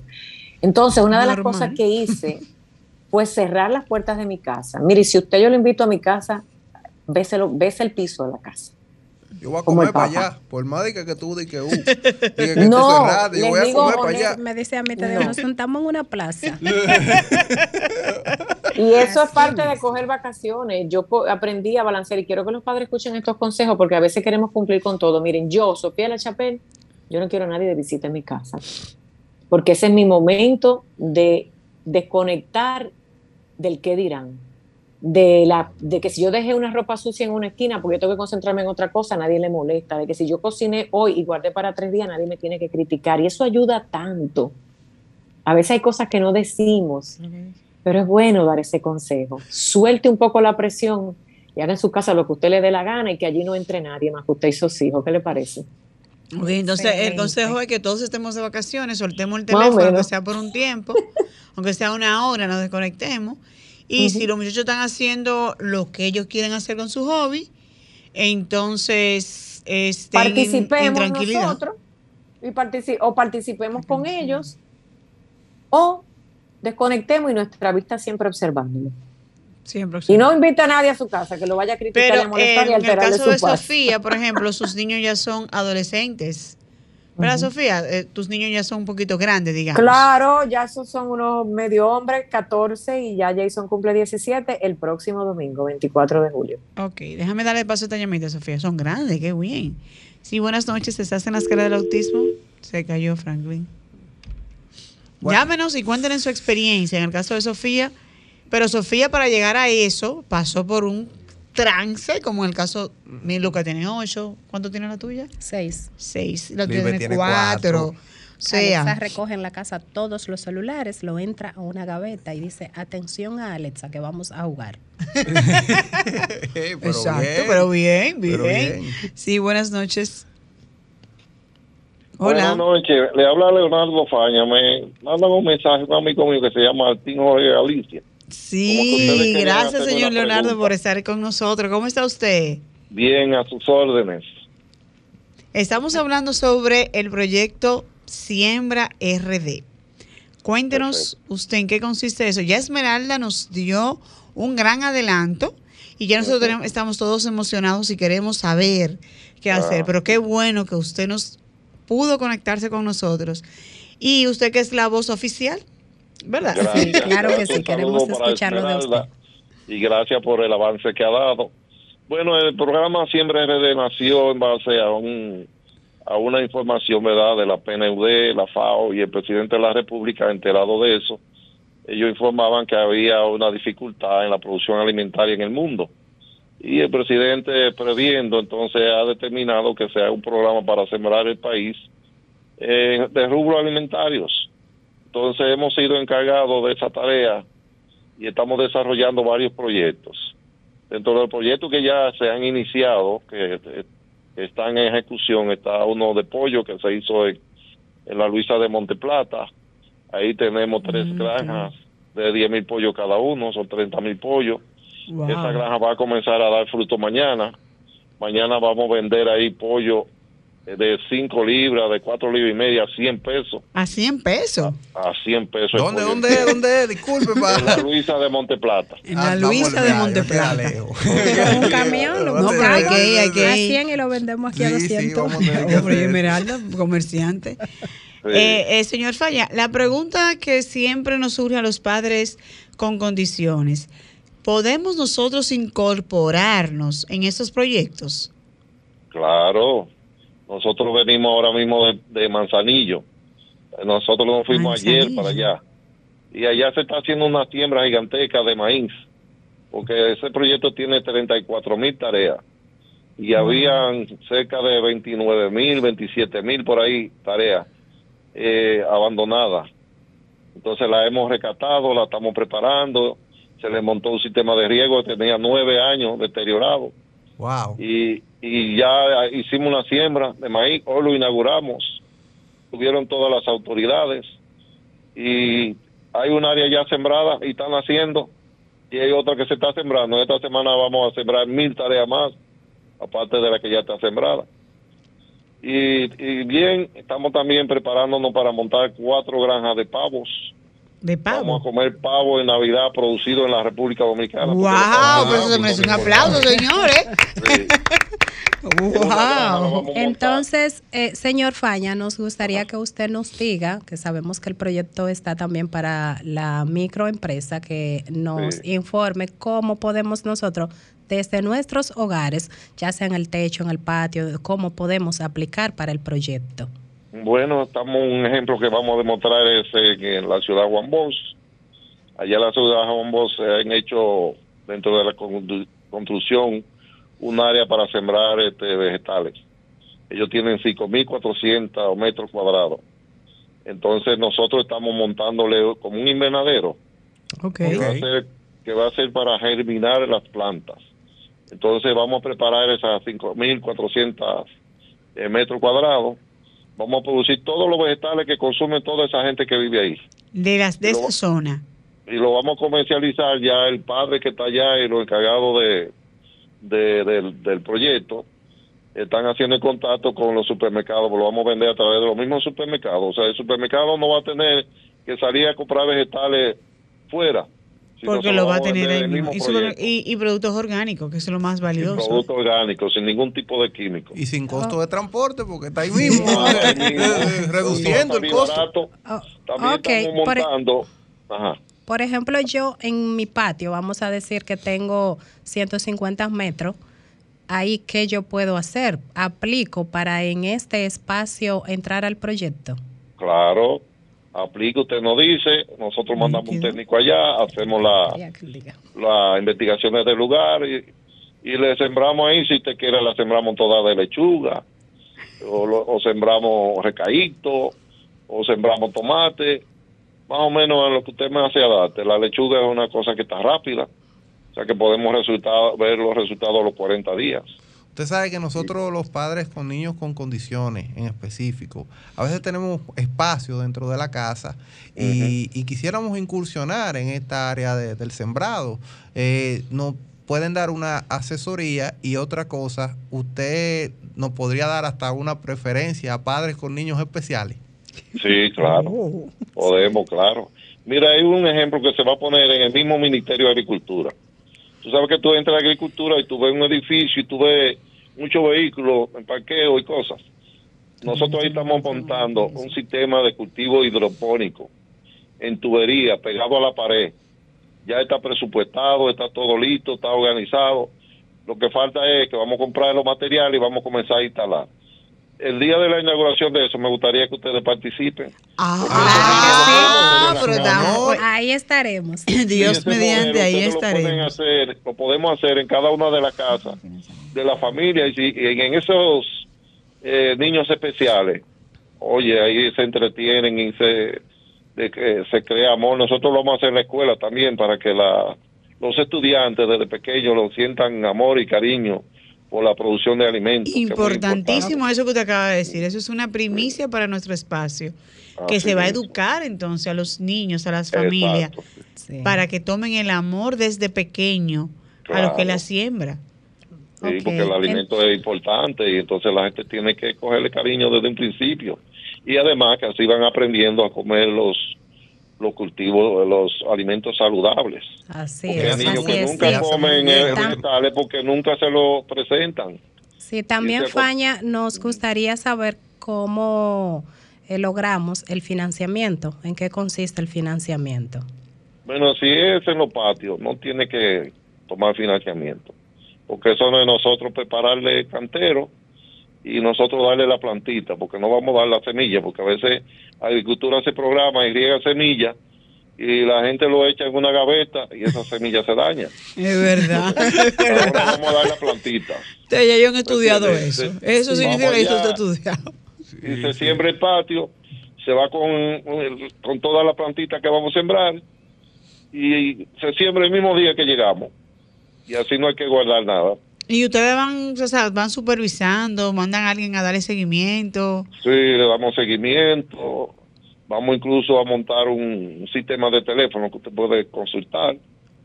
Entonces, una de las cosas que hice <laughs> fue cerrar las puertas de mi casa. Mire, si usted yo lo invito a mi casa, béselo, bese el piso de la casa. Yo voy a comer para allá, por más de que tú digas que, uh, que <laughs> no, cerrado, yo voy a comer para allá. Me dice a mí, te nos juntamos en una plaza. <laughs> y eso es parte de coger vacaciones. Yo aprendí a balancear y quiero que los padres escuchen estos consejos porque a veces queremos cumplir con todo. Miren, yo, Sofía La Chapelle, yo no quiero a nadie de visita en mi casa porque ese es mi momento de desconectar del qué dirán de, la, de que si yo dejé una ropa sucia en una esquina porque yo tengo que concentrarme en otra cosa, nadie le molesta, de que si yo cociné hoy y guardé para tres días, nadie me tiene que criticar. Y eso ayuda tanto. A veces hay cosas que no decimos, pero es bueno dar ese consejo. Suelte un poco la presión y haga en su casa lo que usted le dé la gana y que allí no entre nadie más que usted y sus hijos. ¿Qué le parece? entonces el consejo es que todos estemos de vacaciones, soltemos el teléfono, aunque sea por un tiempo, <laughs> aunque sea una hora, nos desconectemos y si los muchachos están haciendo lo que ellos quieren hacer con su hobby, entonces estén participemos nosotros y o participemos con ellos o desconectemos y nuestra vista siempre observándolo. Siempre, Y no invita a nadie a su casa que lo vaya a criticar y a molestar y alterarle En el caso de Sofía, por <laughs> ejemplo, sus niños ya son adolescentes. ¿Verdad, Sofía? Eh, tus niños ya son un poquito grandes, digamos. Claro, ya son unos medio hombres, 14, y ya Jason cumple 17 el próximo domingo, 24 de julio. Ok, déjame darle paso a esta llamita, Sofía. Son grandes, qué bien. Sí, buenas noches. ¿Estás en la escala del autismo? Se cayó Franklin. Llámenos y cuéntenos su experiencia en el caso de Sofía. Pero Sofía, para llegar a eso, pasó por un trance, como en el caso, mi Luca tiene ocho. ¿Cuánto tiene la tuya? Seis. Seis. La tuya tiene, cuatro. O sea, Alexa recoge en la casa todos los celulares, lo entra a una gaveta y dice, atención a Alexa, que vamos a jugar. <laughs> <laughs> Exacto, pero bien, bien. Sí, buenas noches. Hola. Buenas noches, le habla Leonardo Faña, me mandan un mensaje a un amigo mío que se llama Martín Jorge Alicia Sí, gracias señor Leonardo por estar con nosotros. ¿Cómo está usted? Bien, a sus órdenes. Estamos hablando sobre el proyecto Siembra RD. Cuéntenos usted en qué consiste eso. Ya Esmeralda nos dio un gran adelanto y ya nosotros estamos todos emocionados y queremos saber qué hacer. Pero qué bueno que usted nos pudo conectarse con nosotros. Y usted que es la voz oficial ¿Verdad? claro que sí, queremos escucharlo de usted. Y gracias por el avance que ha dado. Bueno, el programa Siempre RD nació en base a un a una información, ¿verdad?, de la PNUD, la FAO y el presidente de la República, enterado de eso, ellos informaban que había una dificultad en la producción alimentaria en el mundo. Y el presidente, previendo, entonces ha determinado que sea un programa para sembrar el país eh, de rubros alimentarios. Entonces hemos sido encargados de esa tarea y estamos desarrollando varios proyectos. Dentro de los proyectos que ya se han iniciado, que, están en ejecución, está uno de pollo que se hizo en, la Luisa de Monteplata. Ahí tenemos tres mm, granjas de 10 mil pollos cada uno, son 30 mil pollos. Esa granja va a comenzar a dar fruto mañana. Mañana vamos a vender ahí pollo de 5 libras, de 4 libras y media, a 100 pesos. ¿A 100 pesos? A, 100 pesos. ¿Dónde, dónde es? ¿Dónde es? Disculpe, pa. <laughs> En la Luisa de Monteplata. En la ah, Luisa de Monteplata. un <laughs> camión, lo no, pero hay que ir, hay que ir. A 100 y lo vendemos aquí a 200. Sí, Hombre, <laughs> Esmeralda, comerciante. Eh, eh, señor Falla, la pregunta que siempre nos surge a los padres con condiciones, ¿podemos nosotros incorporarnos en esos proyectos? Claro, nosotros venimos ahora mismo de, Manzanillo. Nosotros nos fuimos ayer para allá. Y allá se está haciendo una siembra gigantesca de maíz, porque ese proyecto tiene 34 mil tareas. Y habían cerca de 29 mil, 27 mil por ahí tareas eh, abandonadas. Entonces la hemos recatado, la estamos preparando. Se le montó un sistema de riego que tenía nueve años deteriorado. Wow. Y, y ya hicimos una siembra de maíz, hoy lo inauguramos, tuvieron todas las autoridades y hay un área ya sembrada y están haciendo y hay otra que se está sembrando. Esta semana vamos a sembrar mil tareas más, aparte de la que ya está sembrada. Y, y bien, estamos también preparándonos para montar cuatro granjas de pavos de pavo. Vamos a comer pavo en Navidad producido en la República Dominicana. ¡Wow! Pero eso se merece un aplauso, señores. <laughs> ¡Wow! Entonces, eh, señor Faña, nos gustaría que usted nos diga, que sabemos que el proyecto está también para la microempresa, que nos informe cómo podemos nosotros desde nuestros hogares, ya sea en el techo, en el patio, cómo podemos aplicar para el proyecto. Bueno, estamos un ejemplo que vamos a demostrar es en la ciudad de Juan Bosch. Allá en la ciudad de Juan Bosch se han hecho dentro de la construcción un área para sembrar este, vegetales. Ellos tienen 5.400 metros cuadrados. Entonces nosotros estamos montándole como un invernadero okay. que, va a ser, que va a ser para germinar las plantas. Entonces vamos a preparar esas 5.400 eh, metros cuadrados Vamos a producir todos los vegetales que consume toda esa gente que vive ahí. De las de esa zona. Y lo vamos a comercializar ya el padre que está allá y los encargados de, del, proyecto están haciendo el contacto con los supermercados, lo vamos a vender a través de los mismos supermercados. O sea, el supermercado no va a tener que salir a comprar vegetales fuera porque lo va a tener ahí mismo. Y, productos orgánicos, que es lo más valioso. productos orgánicos, sin ningún tipo de químico. Y sin costo de transporte, porque está ahí mismo. <laughs> reduciendo el costo. Oh, También estamos montando. Por, por ejemplo, yo en mi patio, vamos a decir que tengo 150 metros. Ahí, ¿qué yo puedo hacer? ¿Aplico para en este espacio entrar al proyecto? Claro, aplica, usted nos dice, nosotros mandamos un técnico allá, hacemos la, las investigaciones del lugar y, le sembramos ahí, si usted quiere, la sembramos toda de lechuga, o, sembramos recaíto, o sembramos tomate, más o menos en lo que usted me hace adapte. La lechuga es una cosa que está rápida, o sea que podemos resultar, ver los resultados a los 40 días. Usted sabe que nosotros los padres con niños con condiciones en específico, a veces tenemos espacio dentro de la casa y, quisiéramos incursionar en esta área del sembrado. Eh, nos pueden dar una asesoría y otra cosa, usted nos podría dar hasta una preferencia a padres con niños especiales. Sí, claro. Oh. Podemos, claro. Mira, hay un ejemplo que se va a poner en el mismo Ministerio de Agricultura. Tú sabes que tú entras a agricultura y tú ves un edificio y tú ves muchos vehículos en parqueo y cosas. Nosotros ahí estamos montando un sistema de cultivo hidropónico en tubería, pegado a la pared. Ya está presupuestado, está todo listo, está organizado. Lo que falta es que vamos a comprar los materiales y vamos a comenzar a instalar. El día de la inauguración de eso, me gustaría que ustedes participen. Ah, ahí estaremos. <clears throat> Dios mediante, ahí estaremos. lo podemos hacer en cada una de las casas de la familia y, si, en esos eh, niños especiales, oye, ahí se entretienen y se, de se crea amor. Nosotros lo vamos a hacer en la escuela también para que la, los estudiantes desde pequeños lo sientan amor y cariño por la producción de alimentos. Importantísimo eso que usted acaba de decir. Eso es una primicia para nuestro espacio. que se va a educar entonces a los niños, a las familias, para que tomen el amor desde pequeño a lo que la siembra. porque el alimento es importante y entonces la gente tiene que cogerle cariño desde un principio. Y además que así van aprendiendo a comer los los cultivos, los alimentos saludables. Así porque es. Hay niños que nunca comen vegetales porque nunca se lo presentan. Sí, también, Faña, nos gustaría saber cómo eh, logramos el financiamiento, en qué consiste el financiamiento. Bueno, si es en los patios, no tiene que tomar financiamiento, porque eso no es nosotros prepararle cantero y nosotros darle la plantita, porque no vamos a dar la semilla, porque a veces agricultura se programa y riega semilla y la gente lo echa en una gaveta y esa semilla se daña. <laughs> Es verdad. Ahora vamos a dar la plantita. Ya yo he estudiado eso. Eso significa que he estudiado. Y se siembra el patio, se va con, con toda la plantita que vamos a sembrar y se siembra el mismo día que llegamos. Y así no hay que guardar nada. ¿Y ustedes van, o sea, van supervisando, mandan a alguien a darle seguimiento? Sí, le damos seguimiento. Vamos incluso a montar un, sistema de teléfono que usted puede consultar.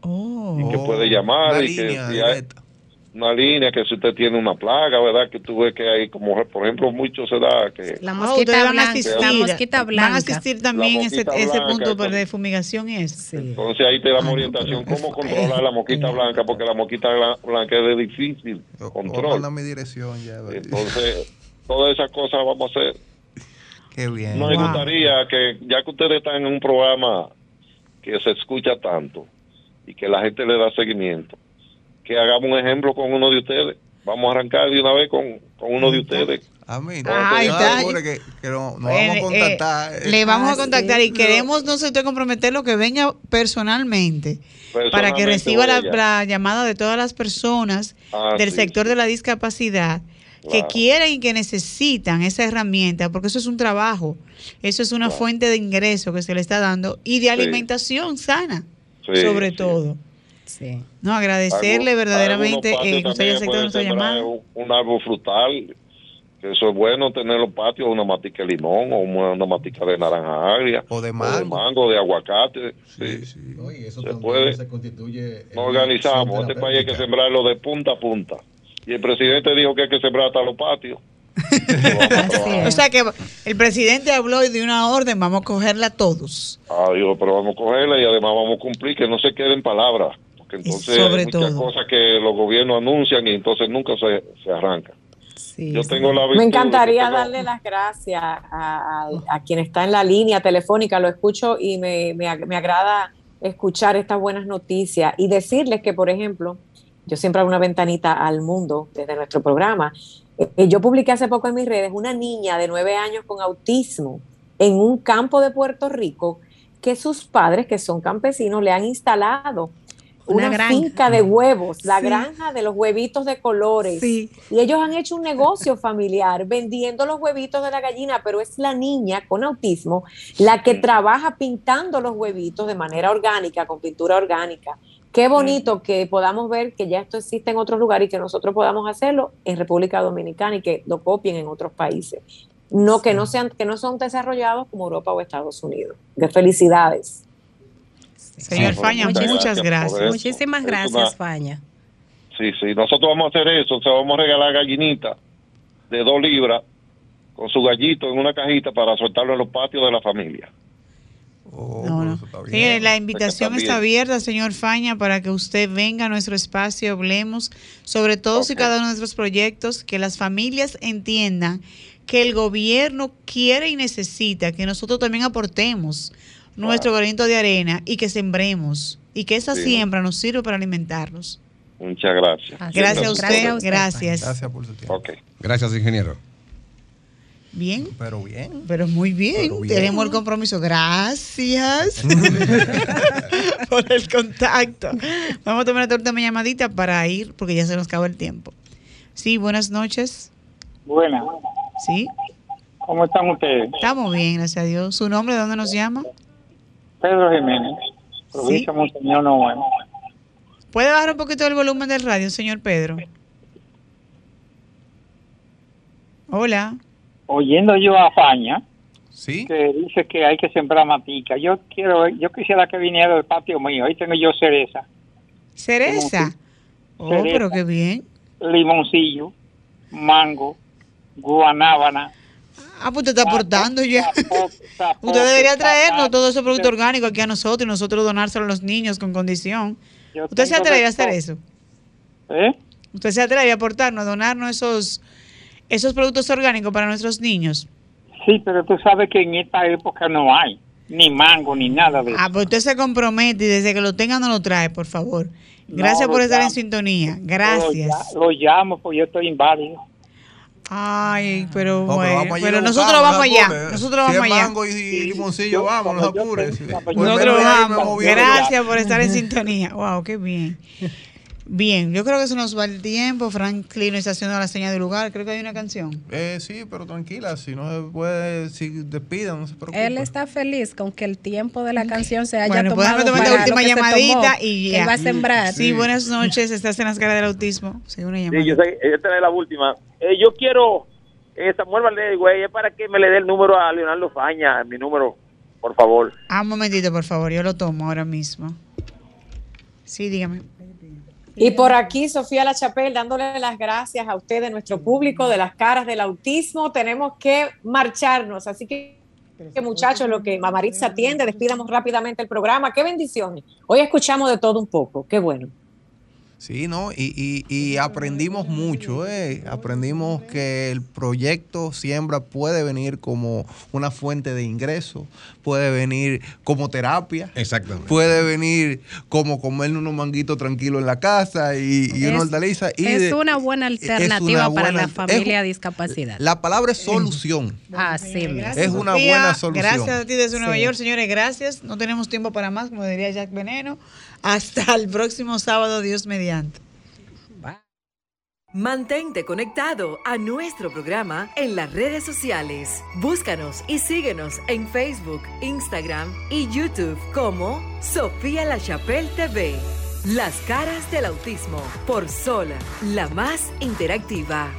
Oh. Y que puede llamar. y que, una línea que si usted tiene una plaga, ¿verdad? Que tú ves que hay, como por ejemplo, mucho se da que... La mosquita, blanca, asistir, la mosquita blanca. Van a asistir también ese, ese punto de fumigación es. Entonces ahí te damos orientación cómo controlar la mosquita blanca, porque la mosquita blanca es de difícil control. mi dirección ya. Entonces, todas esas cosas vamos a hacer. Qué bien. Nos gustaría que, ya que ustedes están en un programa que se escucha tanto y que la gente le da seguimiento, que hagamos un ejemplo con uno de ustedes. Vamos a arrancar de una vez con, uno de ustedes. A mí, Ay, que, que no, nos vamos a contactar. Eh, le vamos a contactar y queremos, no sé usted comprometerlo, que venga personalmente, para que reciba la, llamada de todas las personas ah, del sector de la discapacidad que quieren y que necesitan esa herramienta, porque eso es un trabajo, eso es una fuente de ingreso que se le está dando y de alimentación sana, sobre todo. Sí. No, agradecerle verdaderamente eh, que usted haya aceptado nuestra llamada. Un, árbol frutal, que eso es bueno tener los patios, una matica de limón o una, matica de naranja agria. O de mango. de, mango, de aguacate. Sí, sí. eso se puede. Se constituye Nos organizamos. Este país hay que sembrarlo de punta a punta. Y el presidente dijo que hay que sembrar hasta los patios. <laughs> o sea que el presidente habló de una orden, vamos a cogerla todos. Ah, digo, pero vamos a cogerla y además vamos a cumplir, que no se queden palabras entonces hay muchas cosas que los gobiernos anuncian y entonces nunca se, se arranca. Yo tengo la Me encantaría darle las gracias a, a, quien está en la línea telefónica, lo escucho y me, me, me agrada escuchar estas buenas noticias y decirles que, por ejemplo, yo siempre hago una ventanita al mundo desde nuestro programa. Eh, yo publiqué hace poco en mis redes una niña de nueve años con autismo en un campo de Puerto Rico que sus padres, que son campesinos, le han instalado una, finca de huevos, la granja de los huevitos de colores. Y ellos han hecho un negocio <laughs> familiar vendiendo los huevitos de la gallina, pero es la niña con autismo la que trabaja pintando los huevitos de manera orgánica, con pintura orgánica. Qué bonito que podamos ver que ya esto existe en otros lugares y que nosotros podamos hacerlo en República Dominicana y que lo copien en otros países. No que no sean que no son desarrollados como Europa o Estados Unidos. De felicidades. Señor Faña, muchas, gracias. Muchísimas gracias, Faña. Sí, sí, nosotros vamos a hacer eso, o sea, vamos a regalar gallinita de dos libras con su gallito en una cajita para soltarlo en los patios de la familia. Oh, la invitación está, abierta, señor Faña, para que usted venga a nuestro espacio, hablemos sobre todos y cada uno de nuestros proyectos, que las familias entiendan que el gobierno quiere y necesita que nosotros también aportemos nuestro granito de arena y que sembremos y que esa siembra nos sirva para alimentarnos. Muchas gracias. Gracias, a usted. Gracias. Gracias por su tiempo. Gracias, ingeniero. Bien. Pero bien. Pero muy bien. Tenemos el compromiso. Gracias <laughs> <laughs> por el contacto. Vamos a tomar una llamadita para ir porque ya se nos acabó el tiempo. Sí, buenas noches. Buenas. Sí. ¿Cómo están ustedes? Estamos bien, gracias a Dios. ¿Su nombre de dónde nos llama? Pedro Jiménez, provincia ¿Sí? Monseñor Noel. ¿Puede bajar un poquito el volumen del radio, señor Pedro? Hola. Oyendo yo a Faña, ¿Sí? que dice que hay que sembrar matica. Yo quiero, yo quisiera que viniera del patio mío. Ahí tengo yo cereza. ¿Cereza? Oh, pero qué bien. limoncillo, mango, guanábana. Ah, pues te está aportando ya. <laughs> Usted debería traernos todo ese producto orgánico aquí a nosotros y nosotros donárselo a los niños con condición. ¿Usted se atreve a hacer eso? ¿Eh? ¿Usted se atreve a aportarnos, a donarnos esos, esos productos orgánicos para nuestros niños? Sí, pero tú sabes que en esta época no hay ni mango ni nada de eso. Ah, pues usted se compromete y desde que lo tenga no lo trae, por favor. Gracias por estar en sintonía. Gracias. Lo, llamo porque yo estoy inválido. Ay, pero bueno, pero, nosotros vamos allá. Nosotros vamos allá. mango y, limoncillo, vamos, los apures. Nosotros vamos. Gracias por estar en sintonía. Wow, qué bien. Bien, yo creo que se nos va el tiempo. Franklin está haciendo la señal de lugar. Creo que hay una canción. Eh, sí, pero tranquila, si no se puede, si despidan, no se preocupe. Él está feliz con que el tiempo de la canción se haya bueno, pues tomado. tomar la última llamadita y ya. va a sembrar. Sí, buenas noches. Estás en las caras del autismo. Sí, una llamada. Sí, yo sé, esta es la última. Eh, yo quiero, eh, Samuel Valdez, güey, es para que me le dé el número a Leonardo Faña, mi número, por favor. Ah, un momentito, por favor. Yo lo tomo ahora mismo. Sí, dígame. Y por aquí, Sofía La Chapel, dándole las gracias a ustedes, nuestro público de las caras del autismo. Tenemos que marcharnos, así que, muchachos, lo que Mamaritza atiende, despidamos rápidamente el programa. Qué bendiciones. Hoy escuchamos de todo un poco, qué bueno. Sí, ¿no? Y, y, aprendimos mucho, ¿eh? Aprendimos que el proyecto Siembra puede venir como una fuente de ingreso, puede venir como terapia. Exactamente. Puede venir como comer unos manguitos tranquilos en la casa y, y una hortaliza. Y es una buena alternativa para la familia a discapacidad. La palabra es solución. <laughs> Así Es una buena solución. Gracias a ti desde Nueva York, señores. Gracias. No tenemos tiempo para más, como diría Jack Veneno. Hasta el próximo sábado, Dios mediante. Mantente conectado a nuestro programa en las redes sociales. Búscanos y síguenos en Facebook, Instagram y YouTube como Sofía La Chapelle TV. Las caras del autismo por Sola, la más interactiva.